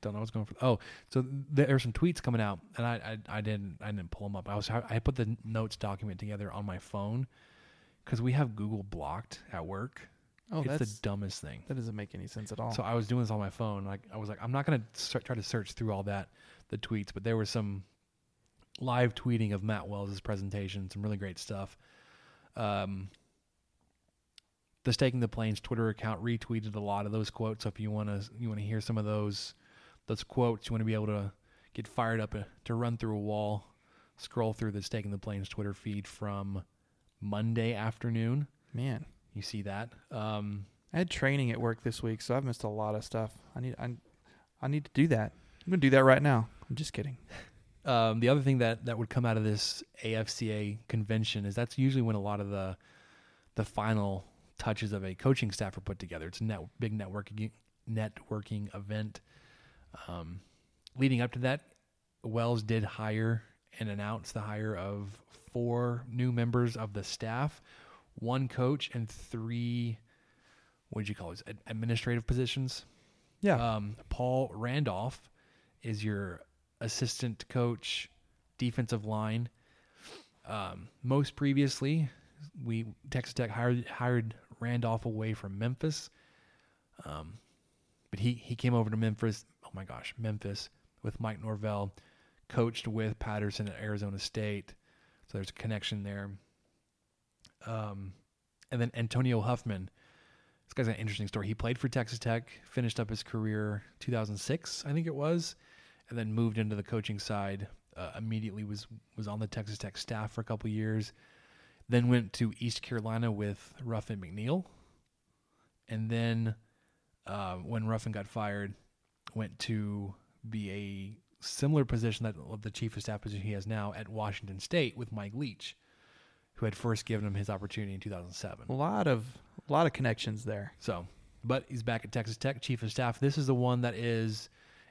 Don't know what's going for. Oh, so there are some tweets coming out, and I, I I didn't I didn't pull them up. I was I put the notes document together on my phone because we have Google blocked at work. Oh, it's that's the dumbest thing. that doesn't make any sense at all. So I was doing this on my phone. Like I was like, I'm not gonna start, try to search through all that, the tweets, but there was some live tweeting of Matt Wells' presentation, some really great stuff. Um, the Staking the Plains Twitter account retweeted a lot of those quotes. So if you want to, you want to hear some of those, those quotes, you want to be able to get fired up uh, to run through a wall, scroll through the Staking the Plains Twitter feed from Monday afternoon. Man, You see that. Um, I had training at work this week, so I've missed a lot of stuff. I need I, I need to do that. I'm gonna do that right now. I'm just kidding. Um, the other thing that, that would come out of this AFCA convention is that's usually when a lot of the the final touches of a coaching staff are put together. It's a net, big networking networking event. Um, leading up to that, Wells did hire and announce the hire of four new members of the staff, one coach, and three what did you call it? Ad- Administrative positions. Yeah. Um, Paul Randolph is your assistant coach, defensive line. Um, most previously, we Texas Tech hired hired Randolph away from Memphis. Um, but he he came over to Memphis. Oh my gosh, Memphis with Mike Norvell, coached with Patterson at Arizona State. So there's a connection there. Um, and then Antonio Huffman. This guy's an interesting story. He played for Texas Tech, finished up his career 2006, I think it was, and then moved into the coaching side. Uh, immediately was was on the Texas Tech staff for a couple years. Then went to East Carolina with Ruffin McNeill, and then uh, when Ruffin got fired, went to be a similar position that the chief of staff position he has now at Washington State with Mike Leach, who had first given him his opportunity in 2007. a lot of a lot of connections there. So, but he's back at Texas Tech, chief of staff. This is the one that is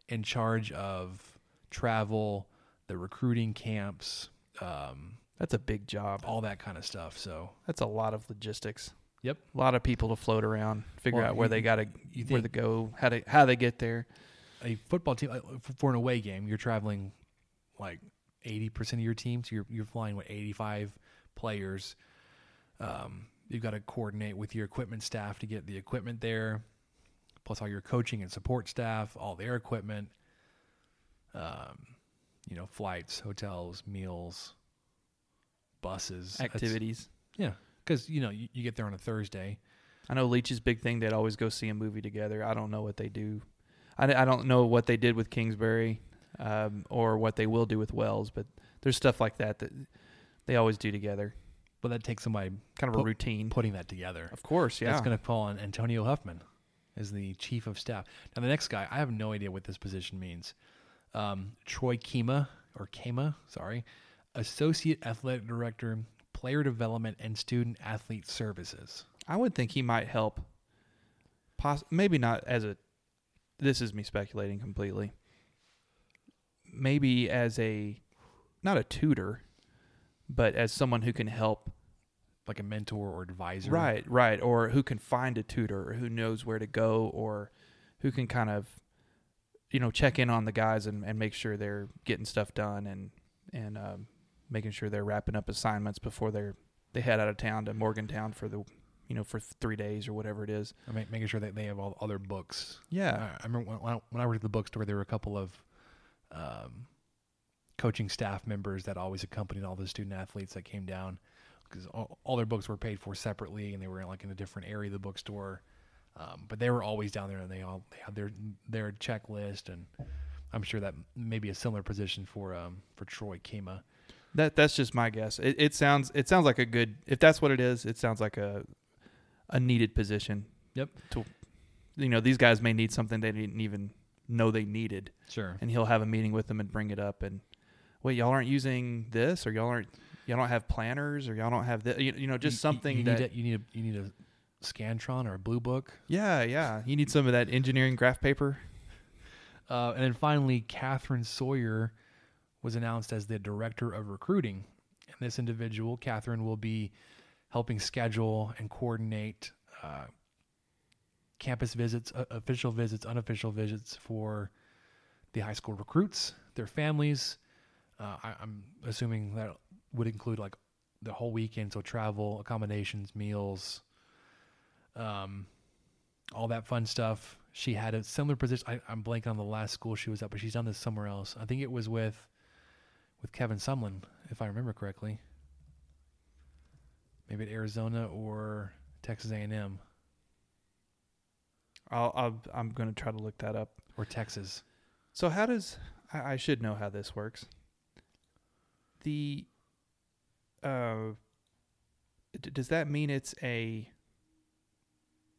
in charge of travel, the recruiting camps, um, That's a big job. all that kind of stuff. So, That's a lot of logistics. Yep. A lot of people to float around, figure Well, out where you- they got to where to go, how to how they get there. a football team for an away game, you're traveling like 80% of your team. So you're, you're flying, what, 85 players. Um, you've got to coordinate with your equipment staff to get the equipment there, plus all your coaching and support staff, all their equipment, um, you know, flights, hotels, meals, buses, That's- Activities. Yeah. Because, you know, you, you get there on a Thursday. I know Leach's big thing. They'd always go see a movie together. I don't know what they do. I, I don't know what they did with Kingsbury um, or what they will do with Wells, but there's stuff like that that they always do together. But that takes somebody Kind of a routine. putting that together. Of course, yeah. That's going to fall on Antonio Huffman as the chief of staff. Now, the next guy, I have no idea what this position means. Um, Troy Kema, or Kema, sorry, Associate Athletic Director, Player Development and Student Athlete Services. I would think he might help. Poss- maybe not as a. This is me speculating completely. Maybe as a, not a tutor, but as someone who can help. Like a mentor or advisor. Right, right, or who can find a tutor, or who knows where to go, or who can kind of, you know, check in on the guys and, and make sure they're getting stuff done and and um, making sure they're wrapping up assignments before they're they head out of town to Morgantown for the, you know, for three days or whatever it is. I mean, making sure that they have all, all their books. Yeah, I, I remember when, when I- when I worked at the bookstore, there were a couple of um, coaching staff members that always accompanied all the student athletes that came down because all, all their books were paid for separately and they were in like in a different area of the bookstore. Um, but they were always down there and they all they had their their checklist and I'm sure that maybe a similar position for um, for Troy Kema. That that's just my guess. It, it sounds it sounds like a good if that's what it is. It sounds like a a needed position. Yep. To you know these guys may need something they didn't even know they needed, Sure. and he'll have a meeting with them and bring it up. And wait, y'all aren't using this, or y'all aren't y'all don't have planners, or y'all don't have this. You, you know, just something you, that need a, you need a, you need a Scantron or a Blue Book. yeah yeah. You need some of that engineering graph paper. Uh, and then finally, Catherine Sawyer was announced as the director of recruiting. And this individual, Catherine, will be helping schedule and coordinate uh, campus visits, uh, official visits, unofficial visits for the high school recruits, their families. Uh, I, I'm assuming that would include like the whole weekend, so travel, accommodations, meals, um, all that fun stuff. She had a similar position. I, I'm blanking on the last school she was at, but she's done this somewhere else. I think it was with with Kevin Sumlin, if I remember correctly. Maybe at Arizona or Texas A&M I'll, I'll I'm going to try to look that up. or Texas. So how does I, I should know how this works? The uh, d- does that mean it's a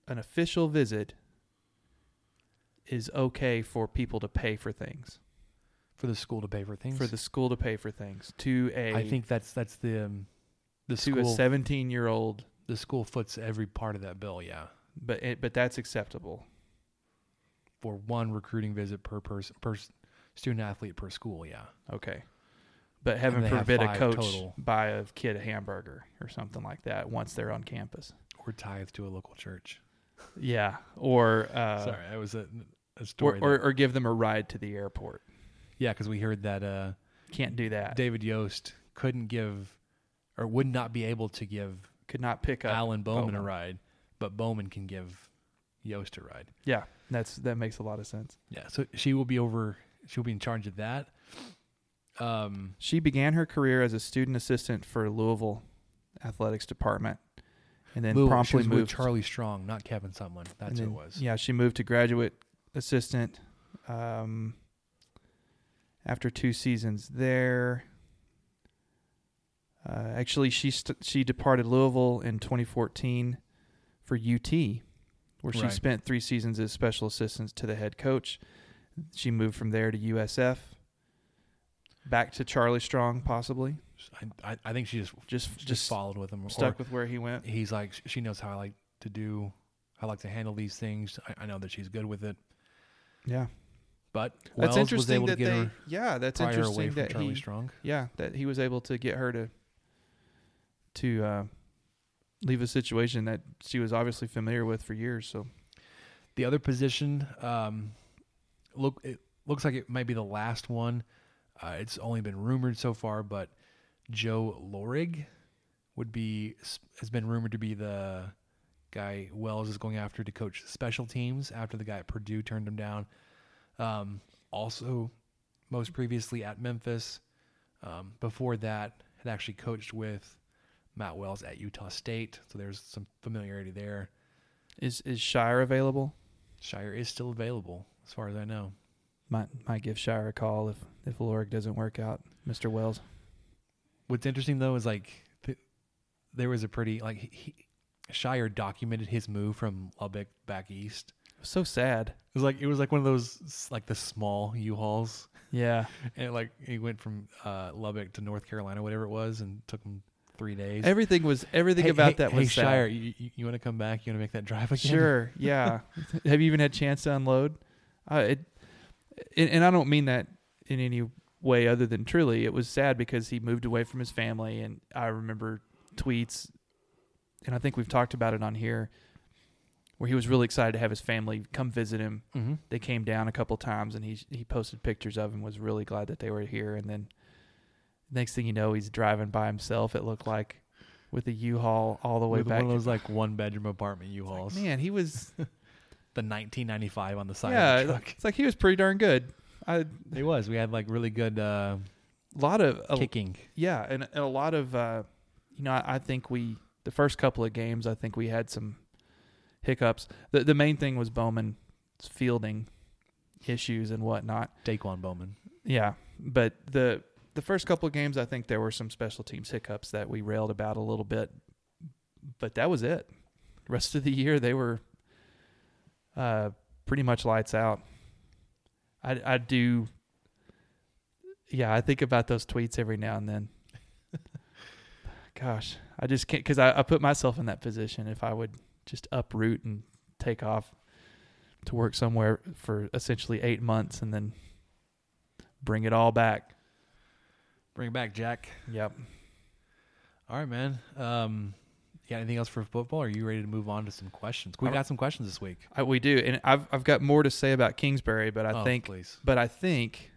an official visit is okay for people to pay for things for the school to pay for things. for the school to pay for things to a I think that's that's the um, the to a school 17 year old the school foots every part of that bill. Yeah, but it, but that's acceptable for one recruiting visit per person per student athlete per school. Yeah, okay but heaven forbid a coach total. buy a kid a hamburger or something like that once they're on campus. Or tithe to a local church. Yeah, or uh, Sorry, that was a, a story. or that- or give them a ride to the airport. yeah, because we heard that uh, Can't do that. David Yost couldn't give, or would not be able to give Could not pick up Alan Bowman, a ride, but Bowman can give Yost a ride. Yeah, that's that makes a lot of sense. Yeah, so she will be over. She'll be in charge of that. Um, She began her career as a student assistant for Louisville athletics department, and then promptly moved. Charlie Strong, not Kevin Sumlin. That's and who it was. Yeah, she moved to graduate assistant um, after two seasons there. Uh, actually, she st- she departed Louisville in 2014 for UT, where she Right. spent three seasons as special assistant to the head coach. She moved from there to USF, back to Charlie Strong, possibly. I, I, I think she just Just just, just followed with him. stuck or with where he went. he's like, she knows how I like to do. I like to handle these things. I, I know that she's good with it. Yeah, But that's Wells was interesting able to that get they. her Yeah, that's pry her away interesting from that Charlie he. Strong. yeah, that he was able to get her to to uh, leave a situation that she was obviously familiar with for years. So The other position, um, look, it looks like it might be the last one. Uh, it's only been rumored so far, but Joe Lorig would be has been rumored to be the guy Wells is going after to coach special teams after the guy at Purdue turned him down. Um, also, most previously at Memphis. Um, before that, had actually coached with Matt Wells at Utah State, so there's some familiarity there. is is Shire available? Shire is still available, as far as I know. Might might give Shire a call if if Lorig doesn't work out, Mister Wells. What's interesting though is like th- there was a pretty like he, Shire documented his move from Lubbock back east. It was So sad. It was like it was like one of those like the small U-Hauls, Yeah. and like he went from uh, Lubbock to North Carolina, whatever it was, and took him three days. Everything was everything Hey- about hey- that hey, was sad. Shire. You, you, want to come back? You want to make that drive again? Sure. Yeah. Have you even had a chance to unload? Uh, it, and, and I don't mean that in any way other than truly. It was sad because he moved away from his family, and I remember tweets, and I think we've talked about it on here, where he was really excited to have his family come visit him. Mm-hmm. They came down a couple times, and he he posted pictures of him. Was really glad that they were here, and then next thing you know, he's driving by himself. It looked like. With a U-Haul all the way With back. one of those like one bedroom apartment U-Hauls. like, man, he was the 1995 on the side yeah, of the truck. it's like he was pretty darn good. I, It was. We had like really good uh, a lot of a, kicking. yeah, and, and a lot of uh, you know, I, I think we the first couple of games, I think we had some hiccups. The the main thing was Bowman's fielding issues and whatnot. Daquan Bowman. Yeah, but the the first couple of games, I think there were some special teams hiccups that we railed about a little bit, but that was it. Rest of the year, they were uh, pretty much lights out. I I do. Yeah, I think about those tweets every now and then. Gosh, I just can't because I, I put myself in that position. If I would just uproot and take off to work somewhere for essentially eight months and then bring it all back. Bring it back, Jack. Yep. All right, man. Um, you got anything else for football? Or are you ready to move on to some questions? We got some questions this week. I, we do, and I've I've got more to say about Kingsbury, but I Oh, think, please. but I think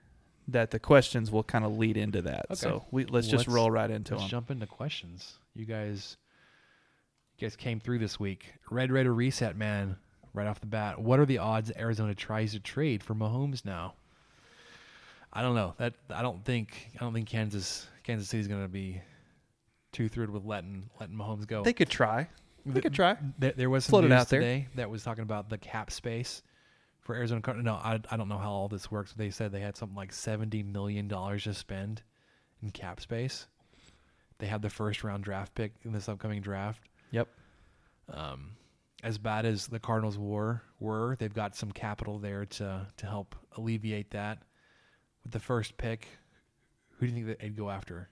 that the questions will kind of lead into that. Okay. So we let's just Let's- roll right into Let's them. jump into questions. You guys, you guys came through this week. Red Raider reset, man. Right off the bat, what are the odds Arizona tries to trade for Mahomes now? I don't know. That I don't think I don't think Kansas Kansas City's going to be too thrilled with letting letting Mahomes go. They could try. They could try. There, there was some news out there. today that was talking about the cap space for Arizona. Card- No, I, I don't know how all this works. But they said they had something like seventy million dollars to spend in cap space. They have the first round draft pick in this upcoming draft. Yep. Um, as bad as the Cardinals were, were they've got some capital there to to help alleviate that. With the first pick, who do you think that they'd go after?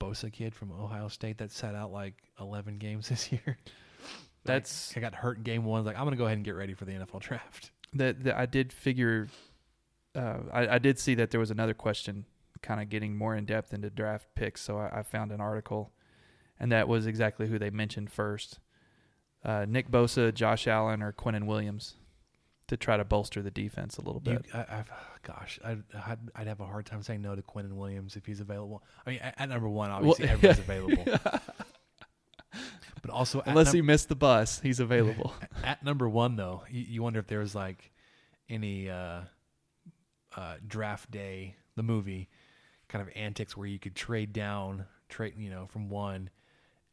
Bosa kid from Ohio State that sat out like eleven games this year. That's- I got hurt in game one. Like I'm gonna go ahead and get ready for the NFL draft. That that I did figure. Uh, I, I did see that there was another question kind of getting more in depth into draft picks, so I, I found an article, and that was exactly who they mentioned first: uh, Nick Bosa, Josh Allen, or Quinnen Williams, to try to bolster the defense a little You, bit. I, I've, gosh, I'd, I'd, have a hard time saying no to Quinnen Williams if he's available. I mean, at, at number one, obviously Well- everyone's available, but also Unless num- he missed the bus, he's available. at number one though, you, you wonder if there was like any uh, uh, draft day, the movie, kind of antics where you could trade down, trade you know from one,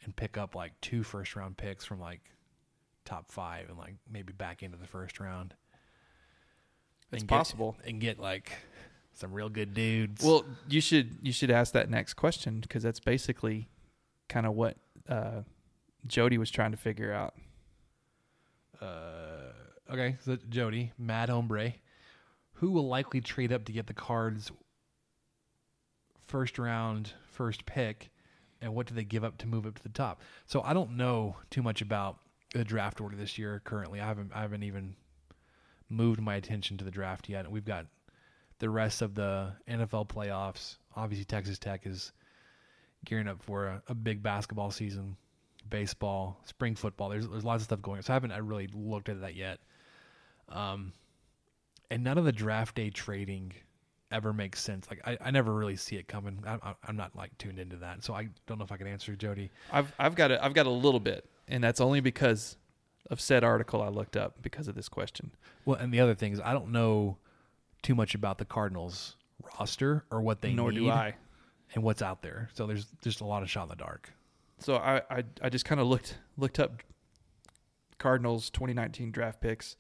and pick up like two first round picks from like top five, and like maybe back into the first round. It's and get- possible. and get like some real good dudes. Well, you should you should ask that next question because that's basically kind of what uh, Jody was trying to figure out. Uh, okay, so Jody, Mad Hombre, who will likely trade up to get the Cards' first round, first pick, and what do they give up to move up to the top? So I don't know too much about the draft order this year. Currently, I haven't I haven't even moved my attention to the draft yet. We've got the rest of the NFL playoffs. Obviously, Texas Tech is gearing up for a, a big basketball season baseball, spring football. There's there's lots of stuff going on. So I haven't I really looked at that yet. Um, and none of the draft day trading ever makes sense. Like I, I never really see it coming. I, I'm not like tuned into that, so I don't know if I can answer Jody. I've I've got a, I've got a little bit, and that's only because of said article I looked up because of this question. Well, and the other thing is I don't know too much about the Cardinals roster or what they Nor need do I. and what's out there. So there's just a lot of shot in the dark. So I I, I just kind of looked looked up Cardinals 2019 draft picks.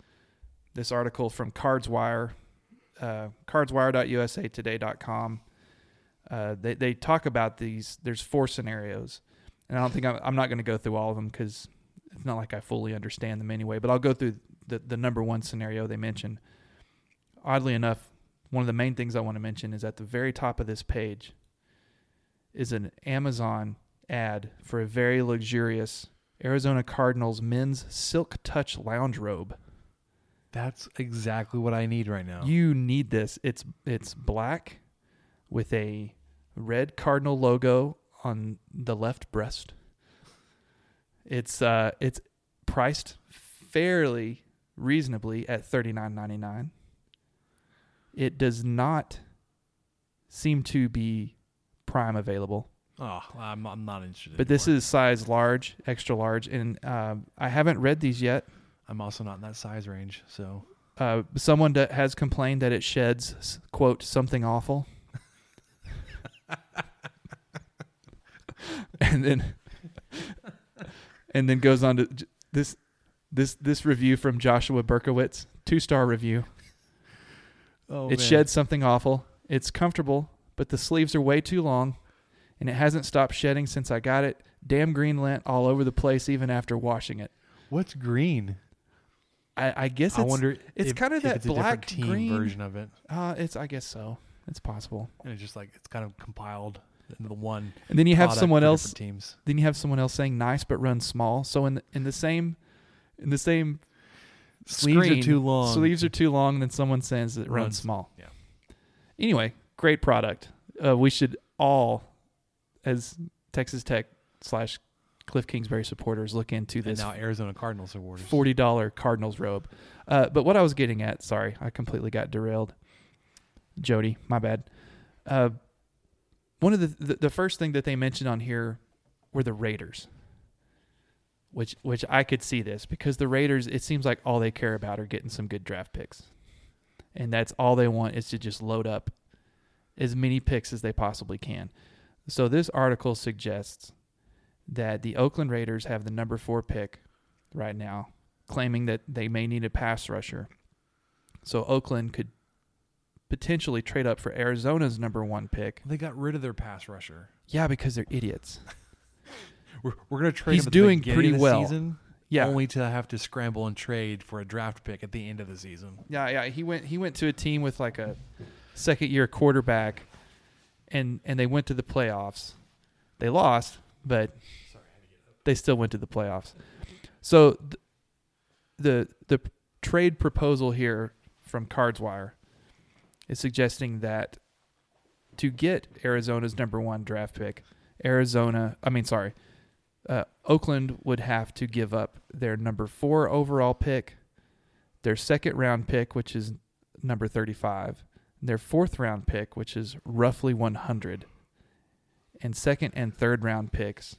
This article from CardsWire, uh, cardswire.usatoday.com. Uh, they they talk about these. There's four scenarios, and I don't think I'm, I'm not going to go through all of them because it's not like I fully understand them anyway. But I'll go through the the number one scenario they mention. Oddly enough, one of the main things I want to mention is at the very top of this page is an Amazon ad for a very luxurious Arizona Cardinals men's silk touch lounge robe. That's exactly what I need right now. You need this. It's it's black with a red cardinal logo on the left breast. It's uh it's priced fairly reasonably at thirty nine ninety nine. It does not seem to be prime available. oh, I'm, I'm not interested. But this is size large, extra large, and um, I haven't read these yet. I'm also not in that size range. So Uh, someone that has complained that it sheds quote something awful, and then and then goes on to this this this review from Joshua Berkowitz, two star review. oh, it sheds something awful. It's comfortable, but the sleeves are way too long, and it hasn't stopped shedding since I got it. Damn green lint all over the place, even after washing it. What's green? I, I guess I it's, wonder. it's kinda if that black green- version of it, Uh, it's I guess so. It's possible. and it's just like it's kind of compiled into the one. And then you have someone else. Teams. Then you have someone else saying nice but run small. So in the, in the same in the same Sleeves screen, are too long. Sleeves are too long. And then someone says it runs Runs- small. yeah. Anyway, great product. Uh, we should all, as Texas Tech slash Kliff Kingsbury supporters, look into And this now Arizona Cardinals supporters. forty dollar Cardinals robe. Uh, but what I was getting at, sorry, I completely got derailed. Jody, my bad. Uh, one of the, the the first thing that they mentioned on here were the Raiders, which which I could see this because the Raiders, it seems like all they care about are getting some good draft picks, and that's all they want is to just load up as many picks as they possibly can. So this article suggests that the Oakland Raiders have the number four pick right now, claiming that they may need a pass rusher. So Oakland could potentially trade up for Arizona's number one pick. They got rid of their pass rusher. Yeah, because they're idiots. We're, we're gonna trade. He's doing pretty well. Season, Yeah, Only to have to scramble and trade for a draft pick at the end of the season. yeah, yeah. He went. He went to a team with like a second year quarterback, and and they went to the playoffs. They lost, but they still went to the playoffs. So th- the the trade proposal here from CardsWire is suggesting that to get Arizona's number one draft pick, Arizona, I mean, sorry, uh, Oakland would have to give up their number four overall pick, their second round pick, which is number 35, their fourth round pick, which is roughly 100, and second and third round picks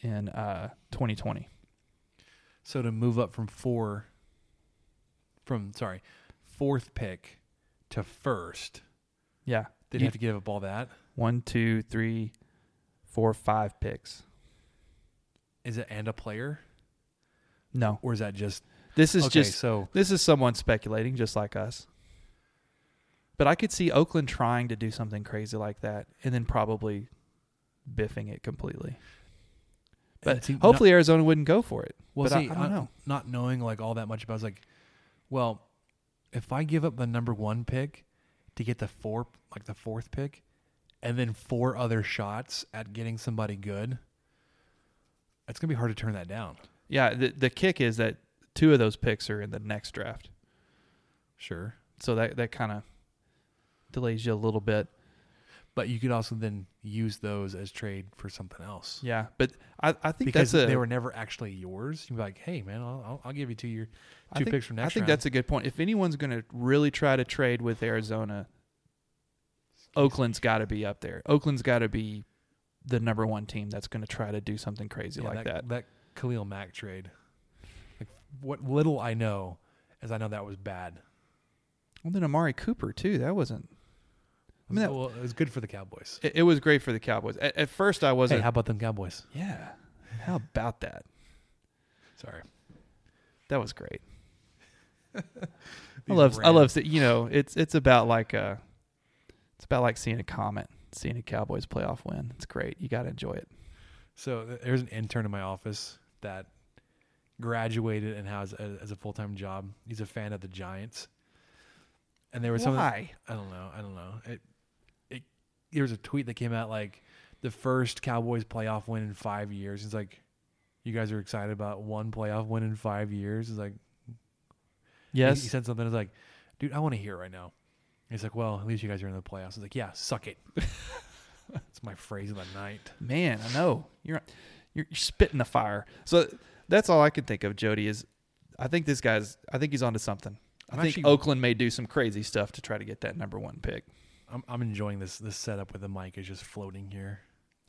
in uh, 2020. So to move up from four, from sorry, fourth pick to first, Yeah. they'd You- have to give up all that. One, two, three, four, five picks. Is it and a player, No. or is that just This is okay? just so This is someone speculating, just like us. But I could see Oakland trying to do something crazy like that, and then probably biffing it completely. But see, not- hopefully Arizona wouldn't go for it. Well, but I- see, I don't know. Not knowing like all that much about, it, I was like, well, if I give up the number one pick to get the four, like the fourth pick, and then four other shots at getting somebody good, it's gonna be hard to turn that down. Yeah, the the kick is that two of those picks are in the next draft, Sure, so that that kind of delays you a little bit. But you could also then use those as trade for something else. Yeah, but I, I think because that's a, they were never actually yours. You'd be like, hey man, I'll, I'll, give you two your two think- picks from next I think round. that's a good point. If anyone's going to really try to trade with Arizona, Oakland's got to be up there. Oakland's got to be the number one team that's going to try to do something crazy Yeah, like that. That Khalil Mack trade. Like what little I know is I know that was bad. Well, then Amari Cooper too. That wasn't. I mean, that- well, it was good for the Cowboys. It, it was great for the Cowboys. At, at first, I wasn't. how about them Cowboys? yeah. How about that? Sorry, That was great. I love. I love. You know, it's it's about like uh It's about like seeing a comet, seeing a Cowboys playoff win. It's great. You got to enjoy it. So there's an intern in my office that graduated and has a, as a full time job. He's a fan of the Giants, and there was something Why? I don't know. I don't know. It there was a tweet that came out like the first Cowboys playoff win in five years. It's like you guys are excited about one playoff win in five years. It's like he- Yes. he, said something. It's like, dude, I want to hear it right now. He's like, well, at least you guys are in the playoffs. It's like, yeah, suck it. It's my phrase of the night. Man, I know you're you're, you're spitting the fire. So that's all I can think of. Jody is, I think this guy's. I think he's onto something. I I'm think actually- Oakland may do some crazy stuff to try to get that number one pick. I'm I'm enjoying this this setup with the mic is just floating here.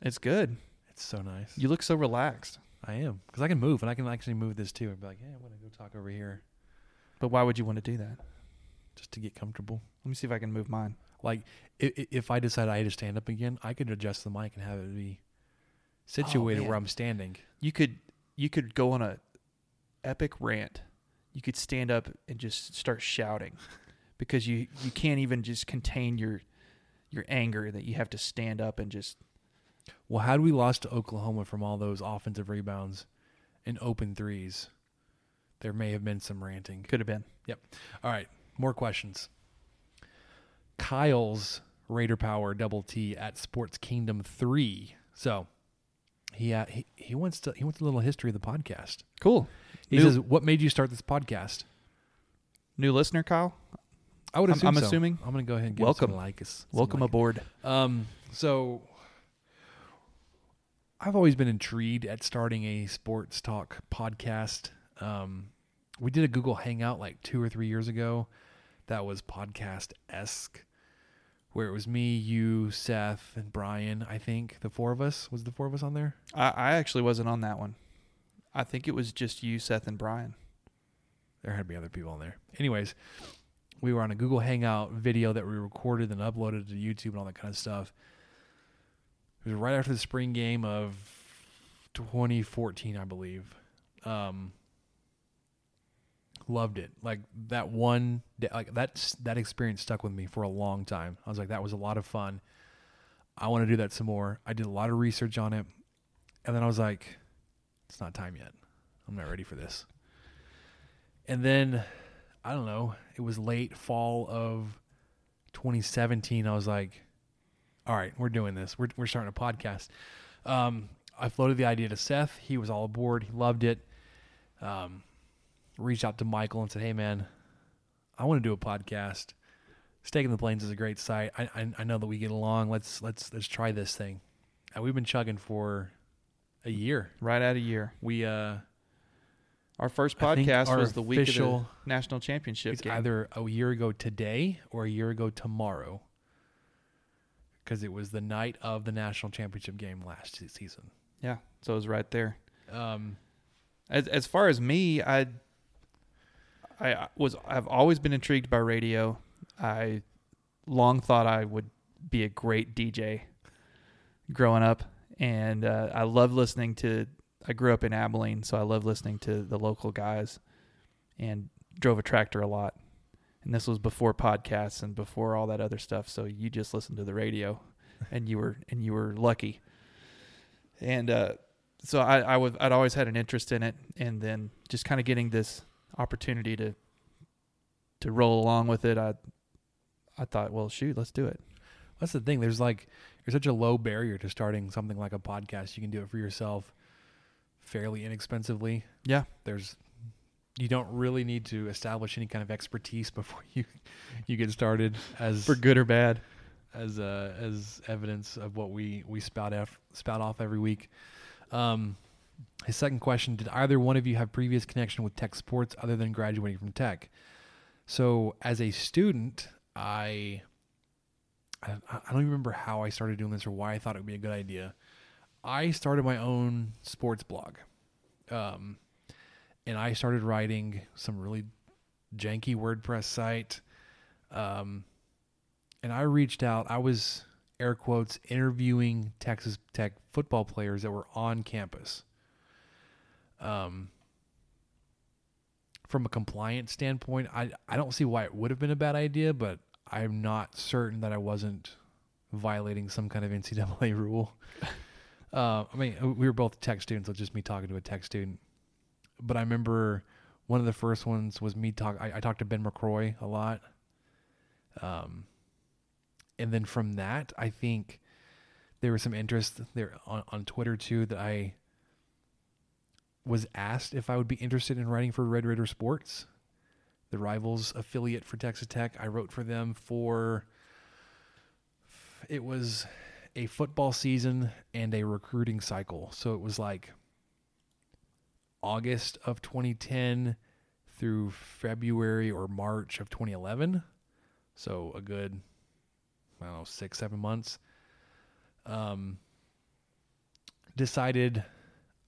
It's good. It's so nice. You look so relaxed. I am because I can move and I can actually move this too and be like, yeah, I want to go talk over here But why would you want to do that? just to get comfortable. Let me see if I can move mine. Like if, if I decide I had to stand up again, I could adjust the mic and have it be situated oh, man. where I'm standing. You could you could go on a epic rant. You could stand up and just start shouting because you you can't even just contain your your anger that you have to stand up and just Well, had we lost to Oklahoma from all those offensive rebounds and open threes, there may have been some ranting. could have been. Yep. All right, more questions. Kyle's Raider Power Double T at Sports Kingdom three. So he uh, he he wants to he wants a little history of the podcast. Cool. He New- says, "What made you start this podcast?" New listener, Kyle. I would I'm- assume. I'm so. assuming. I'm going to go ahead and give Welcome. Him some like us. some Welcome like- aboard. Um, so I've always been intrigued at starting a sports talk podcast. Um, we did a Google Hangout like two or three years ago that was podcast esque, where it was me, you, Seth, and Brian. I think the four of us was the four of us on there. I, I actually wasn't on that one. I think it was just you, Seth, and Brian. There had to be other people on there. Anyways, we were on a Google Hangout video that we recorded and uploaded to YouTube and all that kind of stuff. It was right after the spring game of 2014, I believe. Um, loved it. Like that one, day- like that's that experience stuck with me for a long time. I was like, that was a lot of fun. I want to do that some more. I did a lot of research on it, and then I was like, it's not time yet. I'm not ready for this. And then I don't know, it was late fall of 2017. I was like, all right, we're doing this. We're, we're starting a podcast. Um, I floated the idea to Seth. He was all aboard. He loved it. Um, reached out to Michael and said, hey, man, I want to do a podcast. Steak in the Plains is a great site. I, I I know that we get along. Let's let's let's try this thing. And we've been chugging for a year. Right at a year. We uh Our first podcast our was the week of the official- national championship it's game. either a year ago today or a year ago tomorrow. Because it was the night of the national championship game last season. yeah, so it was right there. Um, As as far as me, I I was I've always been intrigued by radio. I long thought I would be a great DJ growing up, and uh, I love listening to. I grew up in Abilene, so I love listening to the local guys, and drove a tractor a lot. And this was before podcasts and before all that other stuff. So you just listened to the radio, and you were and you were lucky. And uh, so I, I would I'd always had an interest in it, and then just kind of getting this opportunity to to roll along with it, I I thought, well, shoot, let's do it. That's the thing. There's like there's such a low barrier to starting something like a podcast. You can do it for yourself fairly inexpensively. Yeah. There's you don't really need to establish any kind of expertise before you you get started as For good or bad. as uh, as evidence of what we we spout off spout off every week. Um, his second question: Did either one of you have previous connection with tech sports other than graduating from tech? So, as a student, I I, I don't even remember how I started doing this or why I thought it would be a good idea. I started my own sports blog, um, and I started writing some really janky WordPress site. Um, and I reached out. I was air quotes interviewing Texas Tech football players that were on campus. Um, from a compliance standpoint, I I don't see why it would have been a bad idea, but I'm not certain that I wasn't violating some kind of NCAA rule. uh, I mean, we were both tech students, so just me talking to a tech student. But I remember one of the first ones was me talk. I, I talked to Ben McCroy a lot. Um, and then from that, I think there was some interest there on, on Twitter too that I was asked if I would be interested in writing for Red Raider Sports, the rivals affiliate for Texas Tech. I wrote for them for it was a football season and a recruiting cycle. So it was like August of 2010 through February or March of 2011. So a good, I don't know, six, seven months. Um, decided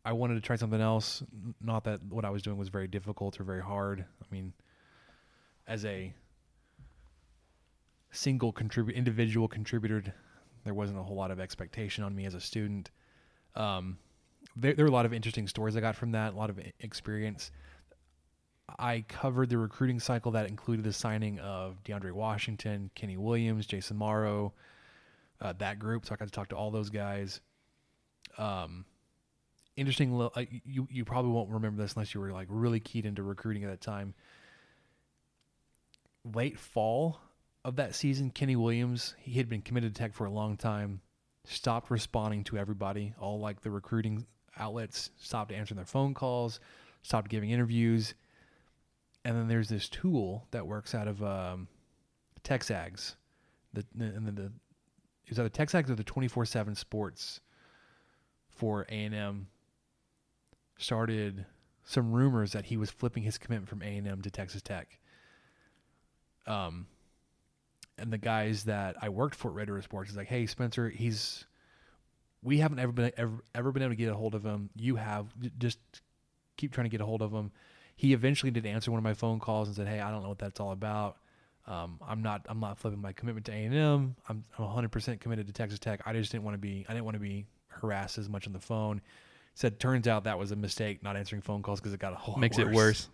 I wanted to try something else. Not that what I was doing was very difficult or very hard. I mean, as a single contribute individual contributor, there wasn't a whole lot of expectation on me as a student. Um, there, there were a lot of interesting stories I got from that, a lot of experience. I covered the recruiting cycle that included the signing of DeAndre Washington, Kenny Williams, Jace Amaro, uh, that group. So I got to talk to all those guys. Um, interesting. Uh, you you probably won't remember this unless you were like really keyed into recruiting at that time. Late fall of that season, Kenny Williams he had been committed to Tech for a long time. Stopped responding to everybody. All like the recruiting outlets stopped answering their phone calls. Stopped giving interviews and then there's this tool that works out of um, the and then the it was either Texags or the twenty four seven Sports for A and M. Started some rumors that he was flipping his commitment from A and M to Texas Tech. Um, and the guys that I worked for at Red Raider Sports is like, hey Spencer, he's we haven't ever been ever ever been able to get a hold of him. You have just keep trying to get a hold of him he eventually did answer one of my phone calls and said, "Hey, I don't know what that's all about. Um, I'm not I'm not flipping my commitment to A and M. I'm I'm 100 percent committed to Texas Tech. I just didn't want to be I didn't want to be harassed as much on the phone." Said, "Turns out that was a mistake, not answering phone calls because it got a whole Makes it worse.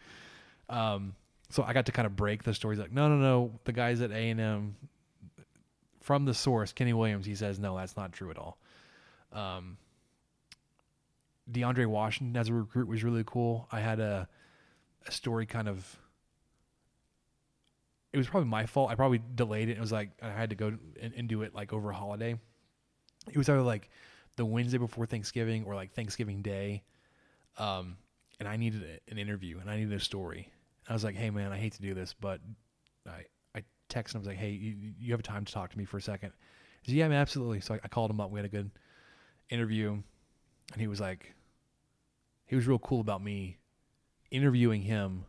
Um, so I got to kind of break the stories. Like, no, no, no. The guys at A and M, from the source, Kenny Williams, he says, no, that's not true at all. Um, DeAndre Washington as a recruit was really cool. I had a a story kind of. It was probably my fault. I probably delayed it. It was like I had to go and, and do it like over a holiday. It was either like the Wednesday before Thanksgiving or like Thanksgiving Day. Um, and I needed an interview and I needed a story. I was like, "Hey man, I hate to do this, but I I texted him. I was like, "Hey, you, you have time to talk to me for a second? He said, "Yeah, man, absolutely." So I, I called him up. We had a good interview, and he was like, he was real cool about me interviewing him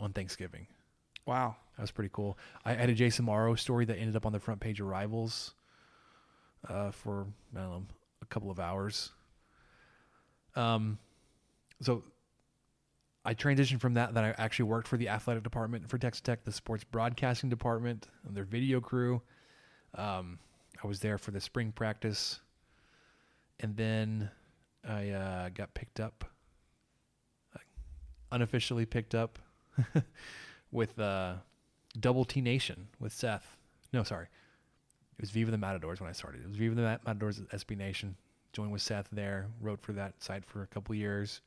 on Thanksgiving. Wow. That was pretty cool. I had a Jace Amaro story that ended up on the front page of Rivals uh, for I don't know a couple of hours. Um, so I transitioned from that. Then I actually worked for the athletic department for Texas Tech, the sports broadcasting department, and their video crew. Um, I was there for the spring practice, and then I uh, got picked up, uh, unofficially picked up with uh, Double T Nation with Seth. No, sorry. It was Viva the Matadors when I started. It was Viva the Matadors at SB Nation. Joined with Seth there. Wrote for that site for a couple years.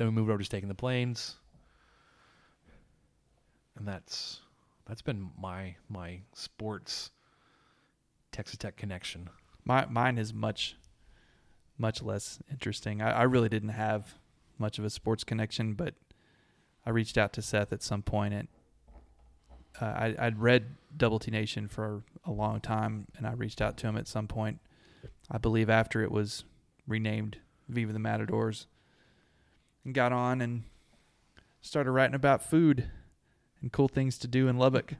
Then we moved over to Staking the Plains. And that's that's been my my sports Texas Tech connection. My mine is much much less interesting. I, I really didn't have much of a sports connection, but I reached out to Seth at some point and uh, I, I'd read Double T Nation for a long time, and I reached out to him at some point. I believe after it was renamed Viva the Matadors, and got on and started writing about food and cool things to do in Lubbock,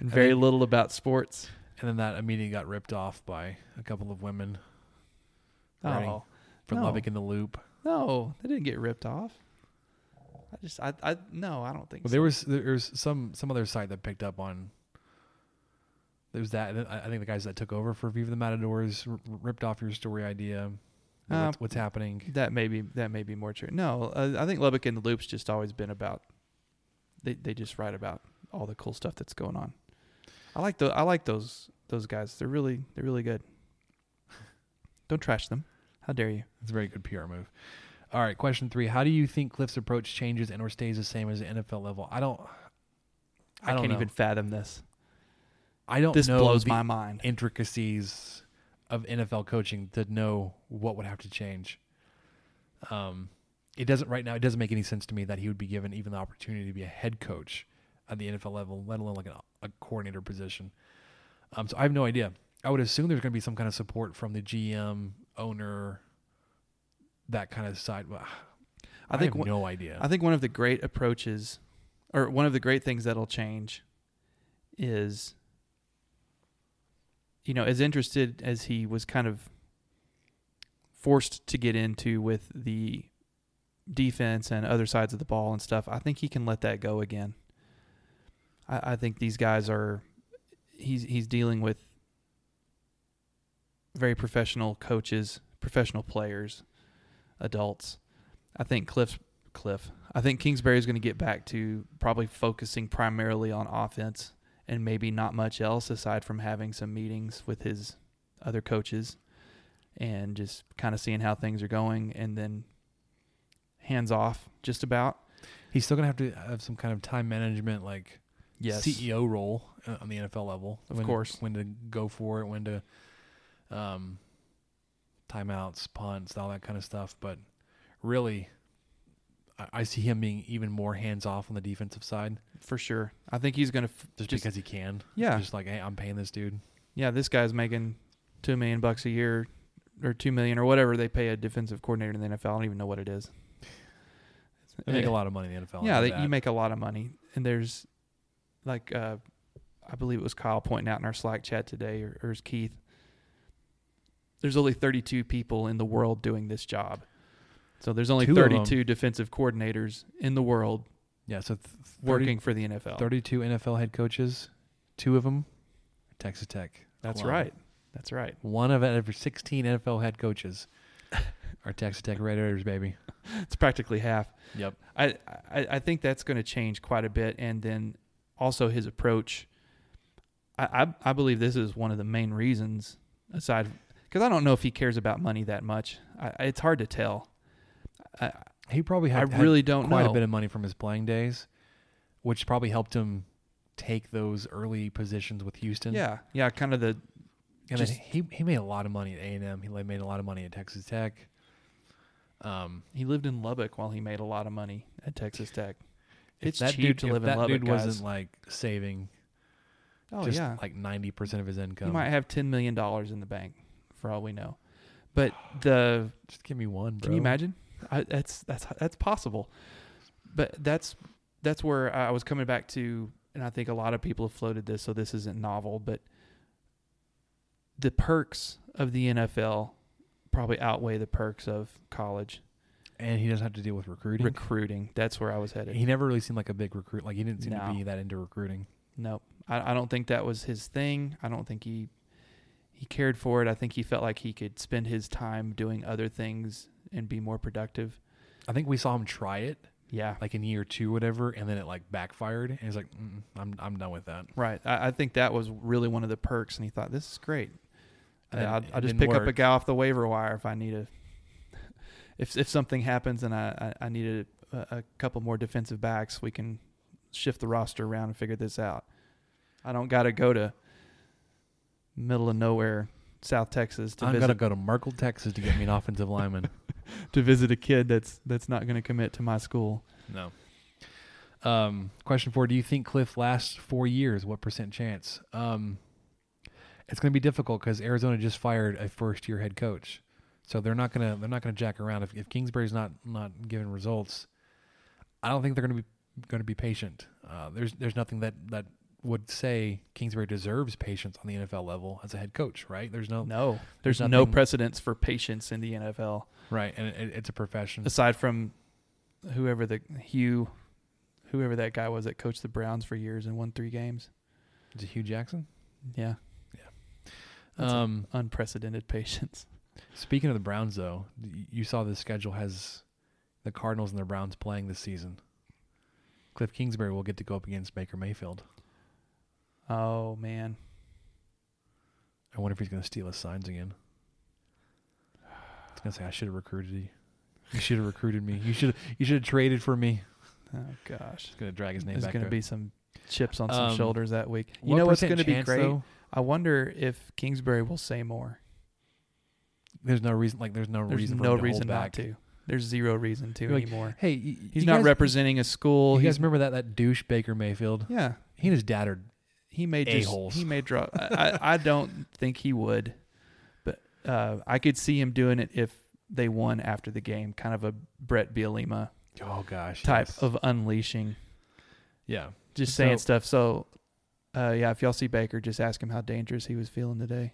and very then- little about sports. And then that immediately got ripped off by a couple of women Oh for No. Lubbock in the Loop. no, they didn't get ripped off. I just, I, I, no, I don't think. Well, so. there was there was some some other site that picked up on. There was that. and I think the guys that took over for Viva the Matadors r- ripped off your story idea. Uh, what's, what's happening? That may be that may be more true. No, uh, I think Lubbock and the Loop's just always been about. They they just write about all the cool stuff that's going on. I like the I like those those guys. They're really they're really good. Don't trash them. How dare you? It's a very good PR move. All right, question three: How do you think Kliff's approach changes and or stays the same as the NFL level? I don't. I, I don't can't know. even fathom this. I don't. This blows my mind. intricacies of NFL coaching to know what would have to change. Um, it doesn't right now. It doesn't make any sense to me that he would be given even the opportunity to be a head coach at the NFL level, let alone like a, a coordinator position. Um, so I have no idea. I would assume there's going to be some kind of support from the GM, owner, that kind of side. But I, I think have one- no idea. I think one of the great approaches, or one of the great things that'll change, is, you know, as interested as he was kind of forced to get into with the defense and other sides of the ball and stuff, I think he can let that go again. I, I think these guys are, he's he's dealing with very professional coaches, professional players, adults. I think Kliff's Kliff. I think Kingsbury is going to get back to probably focusing primarily on offense and maybe not much else aside from having some meetings with his other coaches and just kind of seeing how things are going and then hands off just about. He's still going to have to have some kind of time management, like Yes. CEO role uh, on the NFL level. Of when course. when to go for it, when to um, timeouts, punts, all that kind of stuff. But really, I, see him being even more hands off on the defensive side, For sure. I think he's going to f- just, Just- because he can. Yeah. just like hey, I'm paying this dude. yeah, this guy's making 2 million bucks a year or 2 million or whatever they pay a defensive coordinator in the NFL. I don't even know what it is. They make Eh, a lot of money in the NFL. Yeah, they, you make a lot of money, and there's like uh, I believe it was Kyle pointing out in our Slack chat today, or, or it was Keith. There's only 32 people in the world doing this job, so there's only Two of 32 defensive coordinators in the world yeah. So th- 30 working for the NFL. 32 NFL head coaches, two of them, Texas Tech. That's alum. right. That's right. One of every 16 NFL head coaches are Texas Tech Red Raiders, baby. It's practically half. Yep. I I, I think that's going to change quite a bit, and then also his approach. I, I I believe this is one of the main reasons, aside because I don't know if he cares about money that much. I, I- it's hard to tell. I, He probably had, I had really don't quite know. a bit of money from his playing days, which probably helped him take those early positions with Houston. yeah, yeah, kind of the and just- then he he made a lot of money at A and M. He made a lot of money at Texas Tech. Um, he lived in Lubbock while he made a lot of money at Texas Tech. It's that cheap dude, to live in that Lubbock, dude guys. wasn't like saving Oh just yeah, like ninety percent of his income. he might have ten million dollars in the bank, for all we know. But the just give me one. Bro. Can you imagine? I, that's that's that's possible. But that's that's where I was coming back to, and I think a lot of people have floated this, so this isn't novel. But the perks of the NFL probably outweigh the perks of college And he doesn't have to deal with recruiting. recruiting. That's where I was headed. he never really seemed like a big recruit. Like he didn't seem No. to be that into recruiting. Nope. I, I don't think that was his thing. I don't think he he cared for it. I think he felt like he could spend his time doing other things and be more productive. I think we saw him try it Yeah. like in year two, whatever, and then it like backfired. And he's like, Mm-mm, "I'm I'm done with that." Right. I, I think that was really one of the perks, and he thought this is great. And then I'll, I'll just pick up a guy off the waiver wire if I need a. If if something happens and I I, I needed a, a couple more defensive backs, we can shift the roster around and figure this out. I don't got to go to middle of nowhere, South Texas to I'm visit gonna go to Merkel, Texas, to get me an offensive lineman. to visit a kid that's that's not going to commit to my school. No. Um, question four: Do you think Kliff lasts four years? What percent chance? Um, it's going to be difficult because Arizona just fired a first-year head coach, so they're not gonna they're not gonna jack around. If, if Kingsbury's not not giving results, I don't think they're going to be going to be patient. Uh, there's there's nothing that that would say Kingsbury deserves patience on the NFL level as a head coach, right? There's no No, there's, There's no nothing- precedence for patience in the NFL right, and it, it's a profession. aside from whoever the Hue, whoever that guy was that coached the Browns for years and won three games. Is it Hue Jackson? Yeah, That's Um, unprecedented patience. Speaking of the Browns, though, you saw the schedule has the Cardinals and the Browns playing this season. Kliff Kingsbury will get to go up against Baker Mayfield. Oh man, I wonder if he's going to steal his signs again. I was to say I should have recruited you. You should have recruited me. You should you should have traded for me. oh gosh, He's to drag his name there's back. to up. be some chips on some Um, shoulders that week. You know what's to be great? I wonder if Kingsbury will say more. There's no reason. Like there's no There's reason. For no him to reason hold not back. to. There's zero reason to Like, anymore. Hey, y- He's you not guys- representing a school. You He's guys remember that that douche Baker Mayfield? yeah. He and his dad are He may just A-holes. he may drop. I, I I don't think he would, uh, I could see him doing it if they won after the game, kind of a Bret Bielema oh gosh type yes. of unleashing, yeah. just So- saying stuff. So, uh, yeah, if y'all see Baker, just ask him how dangerous he was feeling today.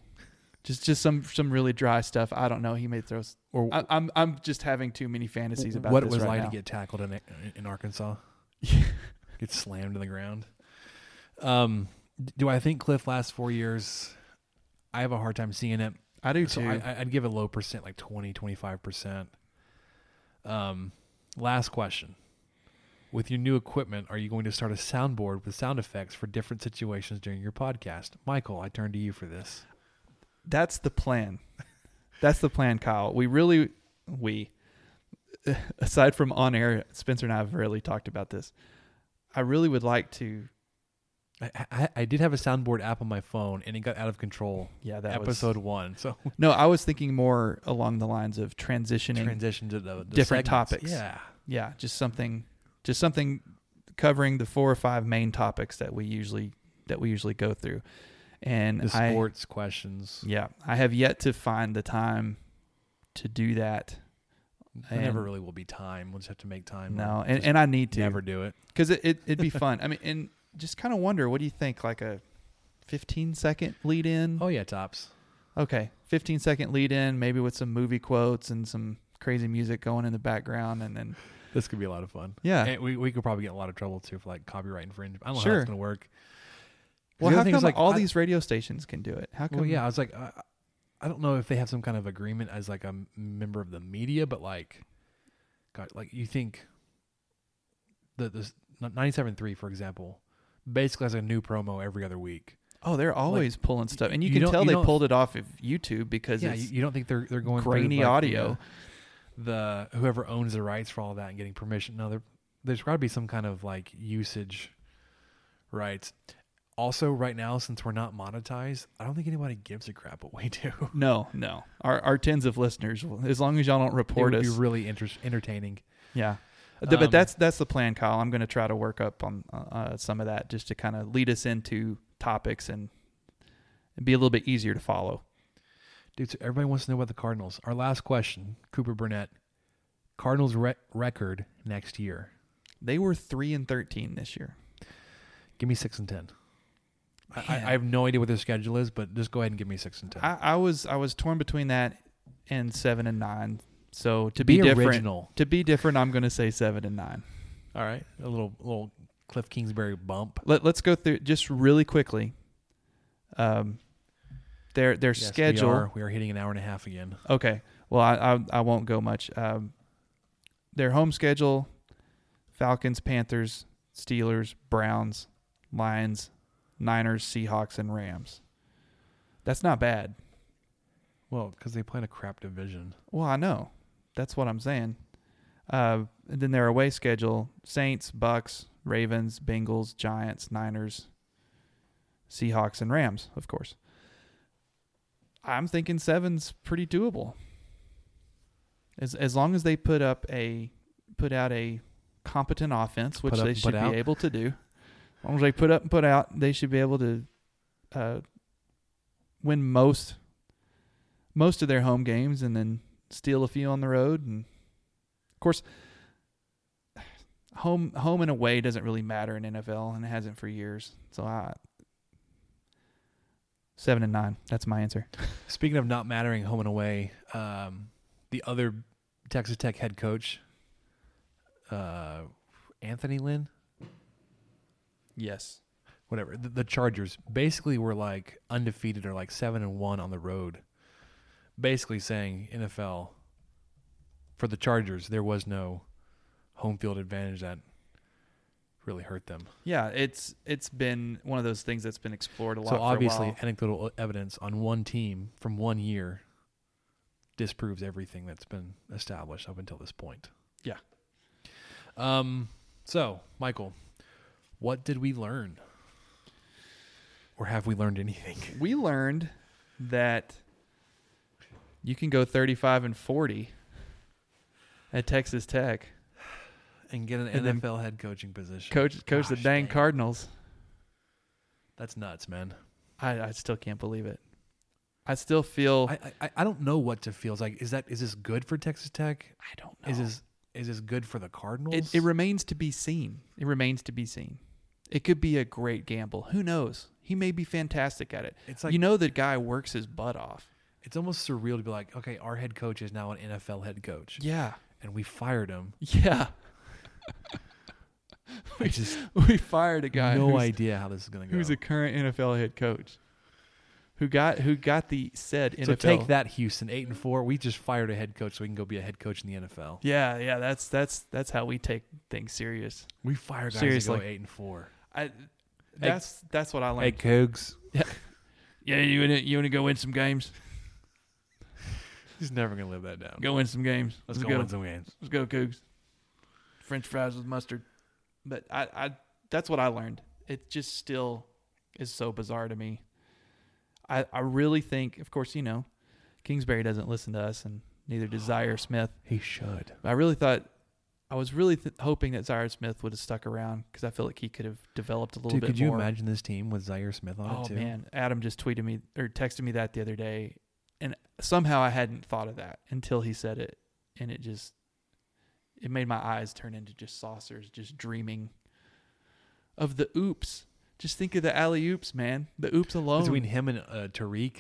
Just just some some really dry stuff. I don't know. He may throw. Or I, I'm I'm just having too many fantasies about what it was right like now. to get tackled in in Arkansas. get slammed to the ground. Um, do I think Kliff lasts four years? I have a hard time seeing it. I do So too. I, I- I'd give a low percent, like 20, 25%. Um, last question. With your new equipment, are you going to start a soundboard with sound effects for different situations during your podcast? Michael, I turn to you for this. That's the plan. That's the plan, Kyle. We really, we, aside from on air, Spencer and I have rarely talked about this. I really would like to. I, I, I did have a soundboard app on my phone, and it got out of control. Yeah, that episode Was, one. So no, I was thinking more along the lines of transitioning. transition to the, the Different segments. topics. Yeah. yeah, just something, just something covering the four or five main topics that we usually that we usually go through. And The I, sports questions. yeah, I have yet to find the time to do that. There never really will be time. We'll just have to make time. No, and, just and I need to. never do it. because it, it it'd be fun. I mean, and just kind of wonder, what do you think? Like a fifteen second lead in? Oh yeah, tops. Okay, fifteen second lead in, maybe with some movie quotes and some crazy music going in the background, and then This could be a lot of fun. yeah. And we we could probably get in a lot of trouble too for like copyright infringement. I don't know how it's gonna work. well, how come like, all I- these radio stations can do it? How come? Well, yeah, I was like, uh, I don't know if they have some kind of agreement as like a m- member of the media, but like, God, like you think the the ninety seven three, for example, basically has a new promo every other week. Oh, they're always pulling stuff, and you, you can tell you they pulled it off of YouTube because yeah, it's you, you don't think they're they're going grainy like, audio. The, the whoever owns the rights for all that and getting permission. No, there, there's got to be some kind of like usage rights. Also, right now, since we're not monetized, I don't think anybody gives a crap what we do. no, no. Our our tens of listeners, as long as y'all don't it report would us, be really inter- entertaining. Yeah. But Um, that's that's the plan, Kyle. I'm going to try to work up on uh, uh, some of that just to kind of lead us into topics and be a little bit easier to follow. Dude, so everybody wants to know about the Cardinals. Our last question, Cooper Burnett. Cardinals re- record next year. They were three and thirteen this year. Give me six and ten. I, I, I have no idea what their schedule is, but just go ahead and give me six and ten. I, I was I was torn between that and seven and nine. So to be, be different, original. to be different, I'm going to say seven and nine. All right, a little little Kliff Kingsbury bump. Let, let's go through just really quickly. Um, their their Yes, schedule. We are, we are hitting an hour and a half again. Okay. Well, I I, I won't go much. Um, their home schedule: Falcons, Panthers, Steelers, Browns, Lions, Niners, Seahawks, and Rams. That's not bad. Well, because they play in a crap division. Well, I know. That's what I'm saying. Uh, and then their away schedule: Saints, Bucks, Ravens, Bengals, Giants, Niners, Seahawks, and Rams. Of course. I'm thinking seven's pretty doable. As as long as they put up a put out a competent offense, which they should be out? able to do. As long as they put up and put out, they should be able to uh, win most most of their home games and then steal a few on the road and of course home home and away doesn't really matter in NFL and it hasn't for years. So I seven and nine. That's my answer. Speaking of not mattering home and away, um, the other Texas Tech head coach, uh, Anthony Lynn, Yes. whatever, the, the Chargers basically were like undefeated or like seven and one on the road. Basically saying NFL for the Chargers there was no home field advantage that really hurt them. Yeah, it's it's been one of those things that's been explored a lot. So for a obviously, anecdotal evidence on one team from one year disproves everything that's been established up until this point. Yeah. Um. So, Michael, what did we learn, or have we learned anything? we learned that you can go 35 and 40 at Texas Tech. And get an And NFL head coaching position. Coach coach the dang dang. Cardinals. That's nuts, man. I, I still can't believe it. I still feel I, I I don't know what to feel. It's like, is that is this good for Texas Tech? I don't know. Is this is this good for the Cardinals? it, it remains to be seen. It remains to be seen. It could be a great gamble. Who knows? He may be fantastic at it. it's like you know the guy works his butt off. It's almost surreal to be like, okay, our head coach is now an NFL head coach, Yeah. and we fired him. Yeah. I just we fired a guy no idea how this is going to go. who's a current NFL head coach. Who got who got the said NFL so take that, Houston, eight and four. We just fired a head coach so we can go be a head coach in the NFL. Yeah, yeah, that's that's that's how we take things serious. We fire guys Seriously. to go eight and four. I that's that's what I like. Hey. Cougs. yeah, you wanna you wanna go win some games? He's never going to live that down. Go win some games. Let's, go, win some games. Let's go, Cougs. French fries with mustard. But I, I that's what I learned. It just still is so bizarre to me. I, I really think, of course, you know, Kingsbury doesn't listen to us, and neither does Zaire Smith. He should. But I really thought, I was really th- hoping that Zaire Smith would have stuck around because I feel like he could have developed a little Dude, bit could you more. imagine this team with Zaire Smith on Oh it too? man, Adam just tweeted me or texted me that the other day, and somehow I hadn't thought of that until he said it, and it just it made my eyes turn into just saucers, just dreaming of the oops. Just think of the alley oops, man. The oops alone. Between him and uh, Tariq,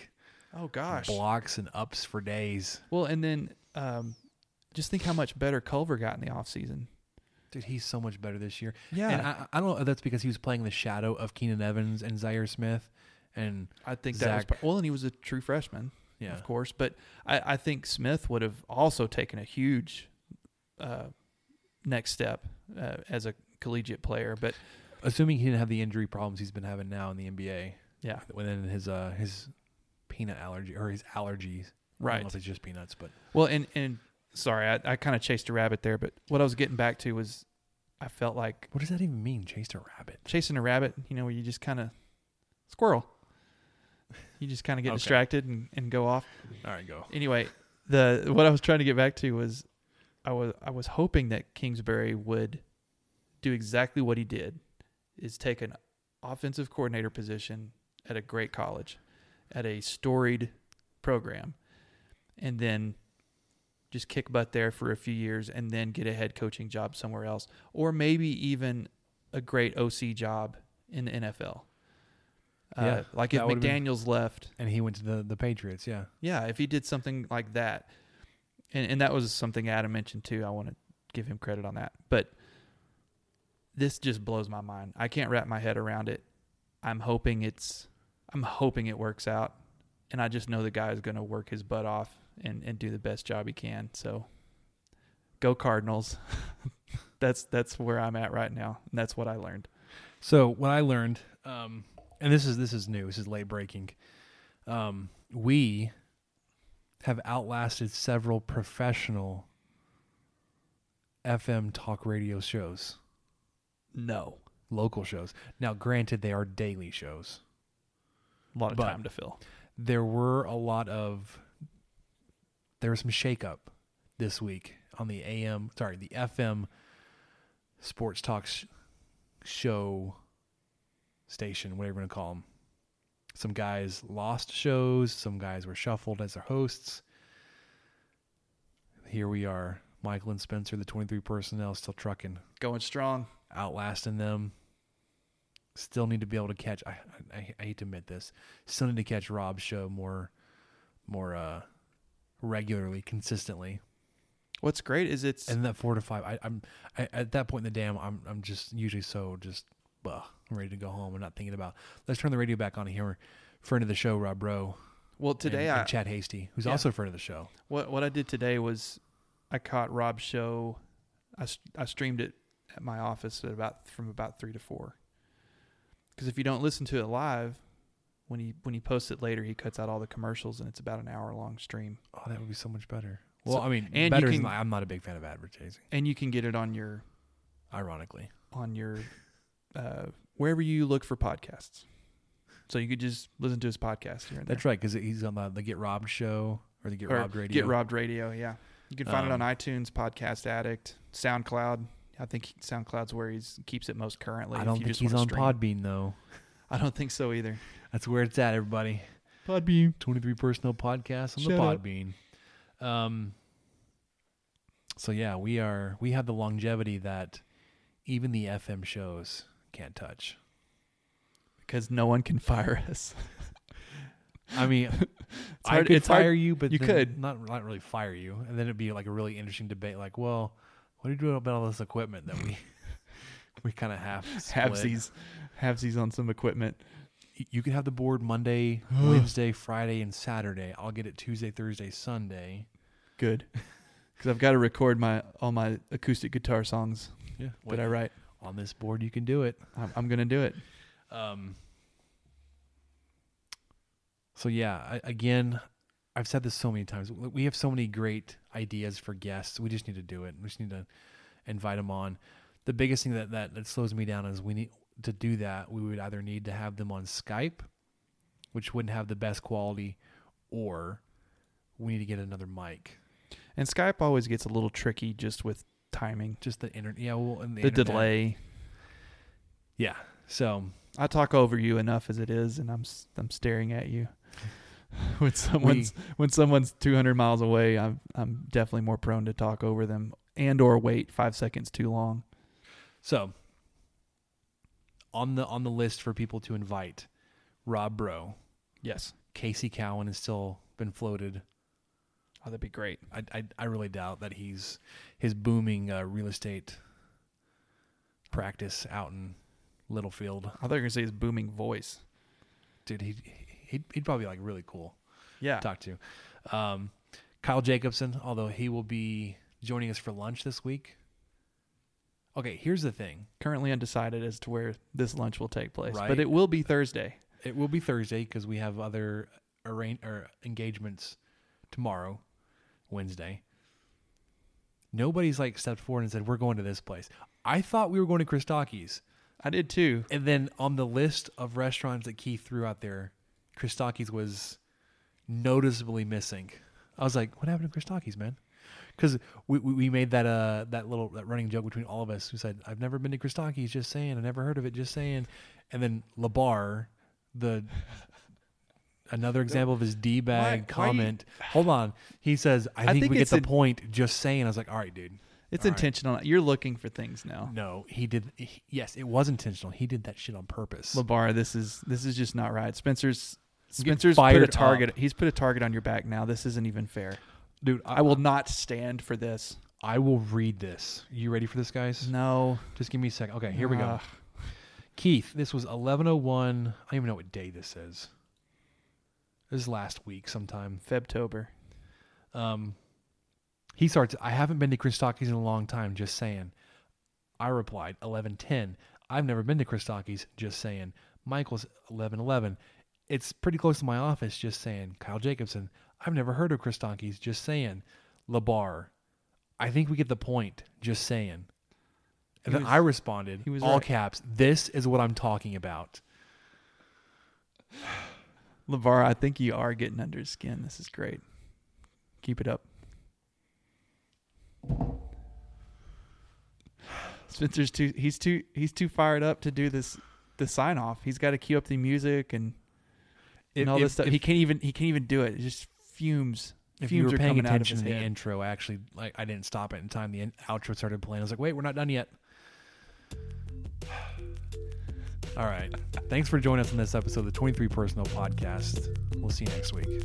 oh gosh. blocks and ups for days. Well, and then um, just think how much better Culver got in the offseason. Dude, he's so much better this year. Yeah, And I, I don't know if that's because he was playing the shadow of Keenan Evans and Zaire Smith. And I think that was Zach- well, and he was a true freshman. Yeah, of course. But I, I think Smith would have also taken a huge uh, next step uh, as a collegiate player. But assuming he didn't have the injury problems he's been having now in the NBA, yeah, within his uh his peanut allergy or his allergies. Right. it's just peanuts, but Well, and and sorry, I, I kind of chased a rabbit there. But what I was getting back to was I felt like what does that even mean? Chased a rabbit. chasing a rabbit. You know, where you just kind of squirrel. You just kind of get Okay. distracted and, and go off. All right, go. anyway, the what I was trying to get back to was I was I was hoping that Kingsbury would do exactly what he did is take an offensive coordinator position at a great college, at a storied program, and then just kick butt there for a few years and then get a head coaching job somewhere else, or maybe even a great OC job in the NFL. Yeah, uh, like if would've been- McDaniels left, And he went to the the Patriots. Yeah. yeah, if he did something like that, and and that was something Adam mentioned too. I want to give him credit on that, but this just blows my mind. I can't wrap my head around it. I'm hoping it's, I'm hoping it works out, and I just know the guy is going to work his butt off and and do the best job he can. So, go Cardinals. that's that's where I'm at right now, and that's what I learned. So what I learned, um, and this is this is new. This is late breaking. Um, we have outlasted several professional FM talk radio shows, No, local shows. Now, granted, they are daily shows. a lot of time to fill. There were a lot of there was some shakeup this week on the AM, sorry, the FM sports talk sh- show station, whatever you want to call them. Some guys lost shows, some guys were shuffled as their hosts. Here we are, Michael and Spencer, the 23 personnel, still trucking, Going strong. outlasting them. Still need to be able to catch. I, I, I hate to admit this. Still need to catch Rob's show more, more uh, regularly, consistently. What's great is it's And that four to five, I, I'm I, at that point in the dam. I'm I'm just usually so just, uh, I'm ready to go home. I'm not thinking about. Let's turn the radio back on here. Friend of the show, Rob Bro. well today and, I and Chad Hasty, who's Yeah. also a friend of the show. What what I did today was I caught Rob's show. I, I streamed it at my office at about from about three to four. Because if you don't listen to it live, when he when he posts it later, he cuts out all the commercials and it's about an hour long stream. Oh, that would be so much better. Well, So- I mean, and you better. can- than, I'm not a big fan of advertising. And you can get it on your Ironically, on your uh, wherever you look for podcasts. So you could just listen to his podcast here and that's right because he's on the, the Get Robbed show or the Get Or Robbed radio. Get Robbed Radio, yeah. You can find it on Um, iTunes, Podcast Addict, SoundCloud. I think SoundCloud's where he keeps it most currently. I don't you think he's on stream. Podbean though. I don't think so either. That's where it's at, everybody. Podbean. 23 Personnel Podcast on Shut the up. Podbean. Um, so yeah, we are we have the longevity that even the FM shows can't touch. Because no one can fire us. I mean, I hard- could it's hard- fire you, but you then could. not not really fire you, and then it'd be like a really interesting debate. Like, well, what do you do about all this equipment that we we kind of have split? Halvesies. Halvesies on some equipment. You can have the board Monday, Wednesday, Friday, and Saturday. I'll get it Tuesday, Thursday, Sunday. Good. Because I've got to record my all my acoustic guitar songs Yeah, that I write. On this board you can do it. I'm, I'm going to do it. Um, so yeah, I, again, I've said this so many times. We have so many great ideas for guests. We just need to do it. We just need to invite them on. The biggest thing that, that, that slows me down is we need to do that. We would either need to have them on Skype, which wouldn't have the best quality, or we need to get another mic. And Skype always gets a little tricky just with timing, Just the internet. Yeah, well, and the, the internet. delay. Yeah. So I talk over you enough as it is, and I'm I'm staring at you. when someone's when someone's 200 miles away, I'm I'm definitely more prone to talk over them and or wait five seconds too long. So on the on the list for people to invite, Rob Bro, Yes, Casey Cowan has still been floated. Oh, that'd be great. I I, I really doubt that he's his booming uh, real estate practice out in Littlefield. I thought you were gonna say his booming voice. Dude, he he'd, he'd probably be like really cool Yeah, to talk to. Um, Kyle Jacobson, although he will be joining us for lunch this week. Okay, here's the thing. currently undecided as to where this lunch will take place, Right. but it will be Thursday. It will be Thursday because we have other arrange or engagements tomorrow, Wednesday. Nobody's like stepped forward and said we're going to this place. I thought we were going to Christakis, I did too. and then on the list of restaurants that Keith threw out there, Christakis was noticeably missing. I was like, "What happened to Christakis, man?" because we, we we made that uh that little that running joke between all of us who said I've never been to Christakis, just saying. I never heard of it, just saying. And then Labar, the another example of his d bag Why- why you- comment. Hold on, he says I I think, think we get it's the in- point. Just saying. I was like, all right, dude. It's All right. intentional. You're looking for things now. No, he did. He, yes, it was intentional. He did that shit on purpose. Labar, this is this is just not right. Spencer's Spencer's put a fired target. up. He's put a target on your back now. This isn't even fair. dude, I will not stand for this. I will read this. You ready for this, guys? No. Just give me a second. Okay, here we go. Ugh. Keith, this was 1101. I don't even know what day this is. This last week sometime. Febtober. Um, he starts, I haven't been to Christakis in a long time, just saying. I replied, 1110. I've never been to Christakis, just saying. Michael's 1111. It's pretty close to my office, just saying. Kyle Jacobson, I've never heard of Christakis, just saying. Labar, I think we get the point, just saying. And He then was- I responded, he was all right. caps, this is what I'm talking about. Lavar, I think you are getting under his skin. This is great. Keep it up. Spencer's too he's too he's too fired up to do this the sign off. He's got to cue up the music and, If- and all if- this stuff. if- he can't even he can't even do it. It just fumes. If you were paying coming out of attention to the head. intro, actually, like I didn't stop it in time. The in- outro started playing. I was like, "Wait, we're not done yet." All right. Thanks for joining us on this episode of the 23 Personnel Podcast. We'll see you next week.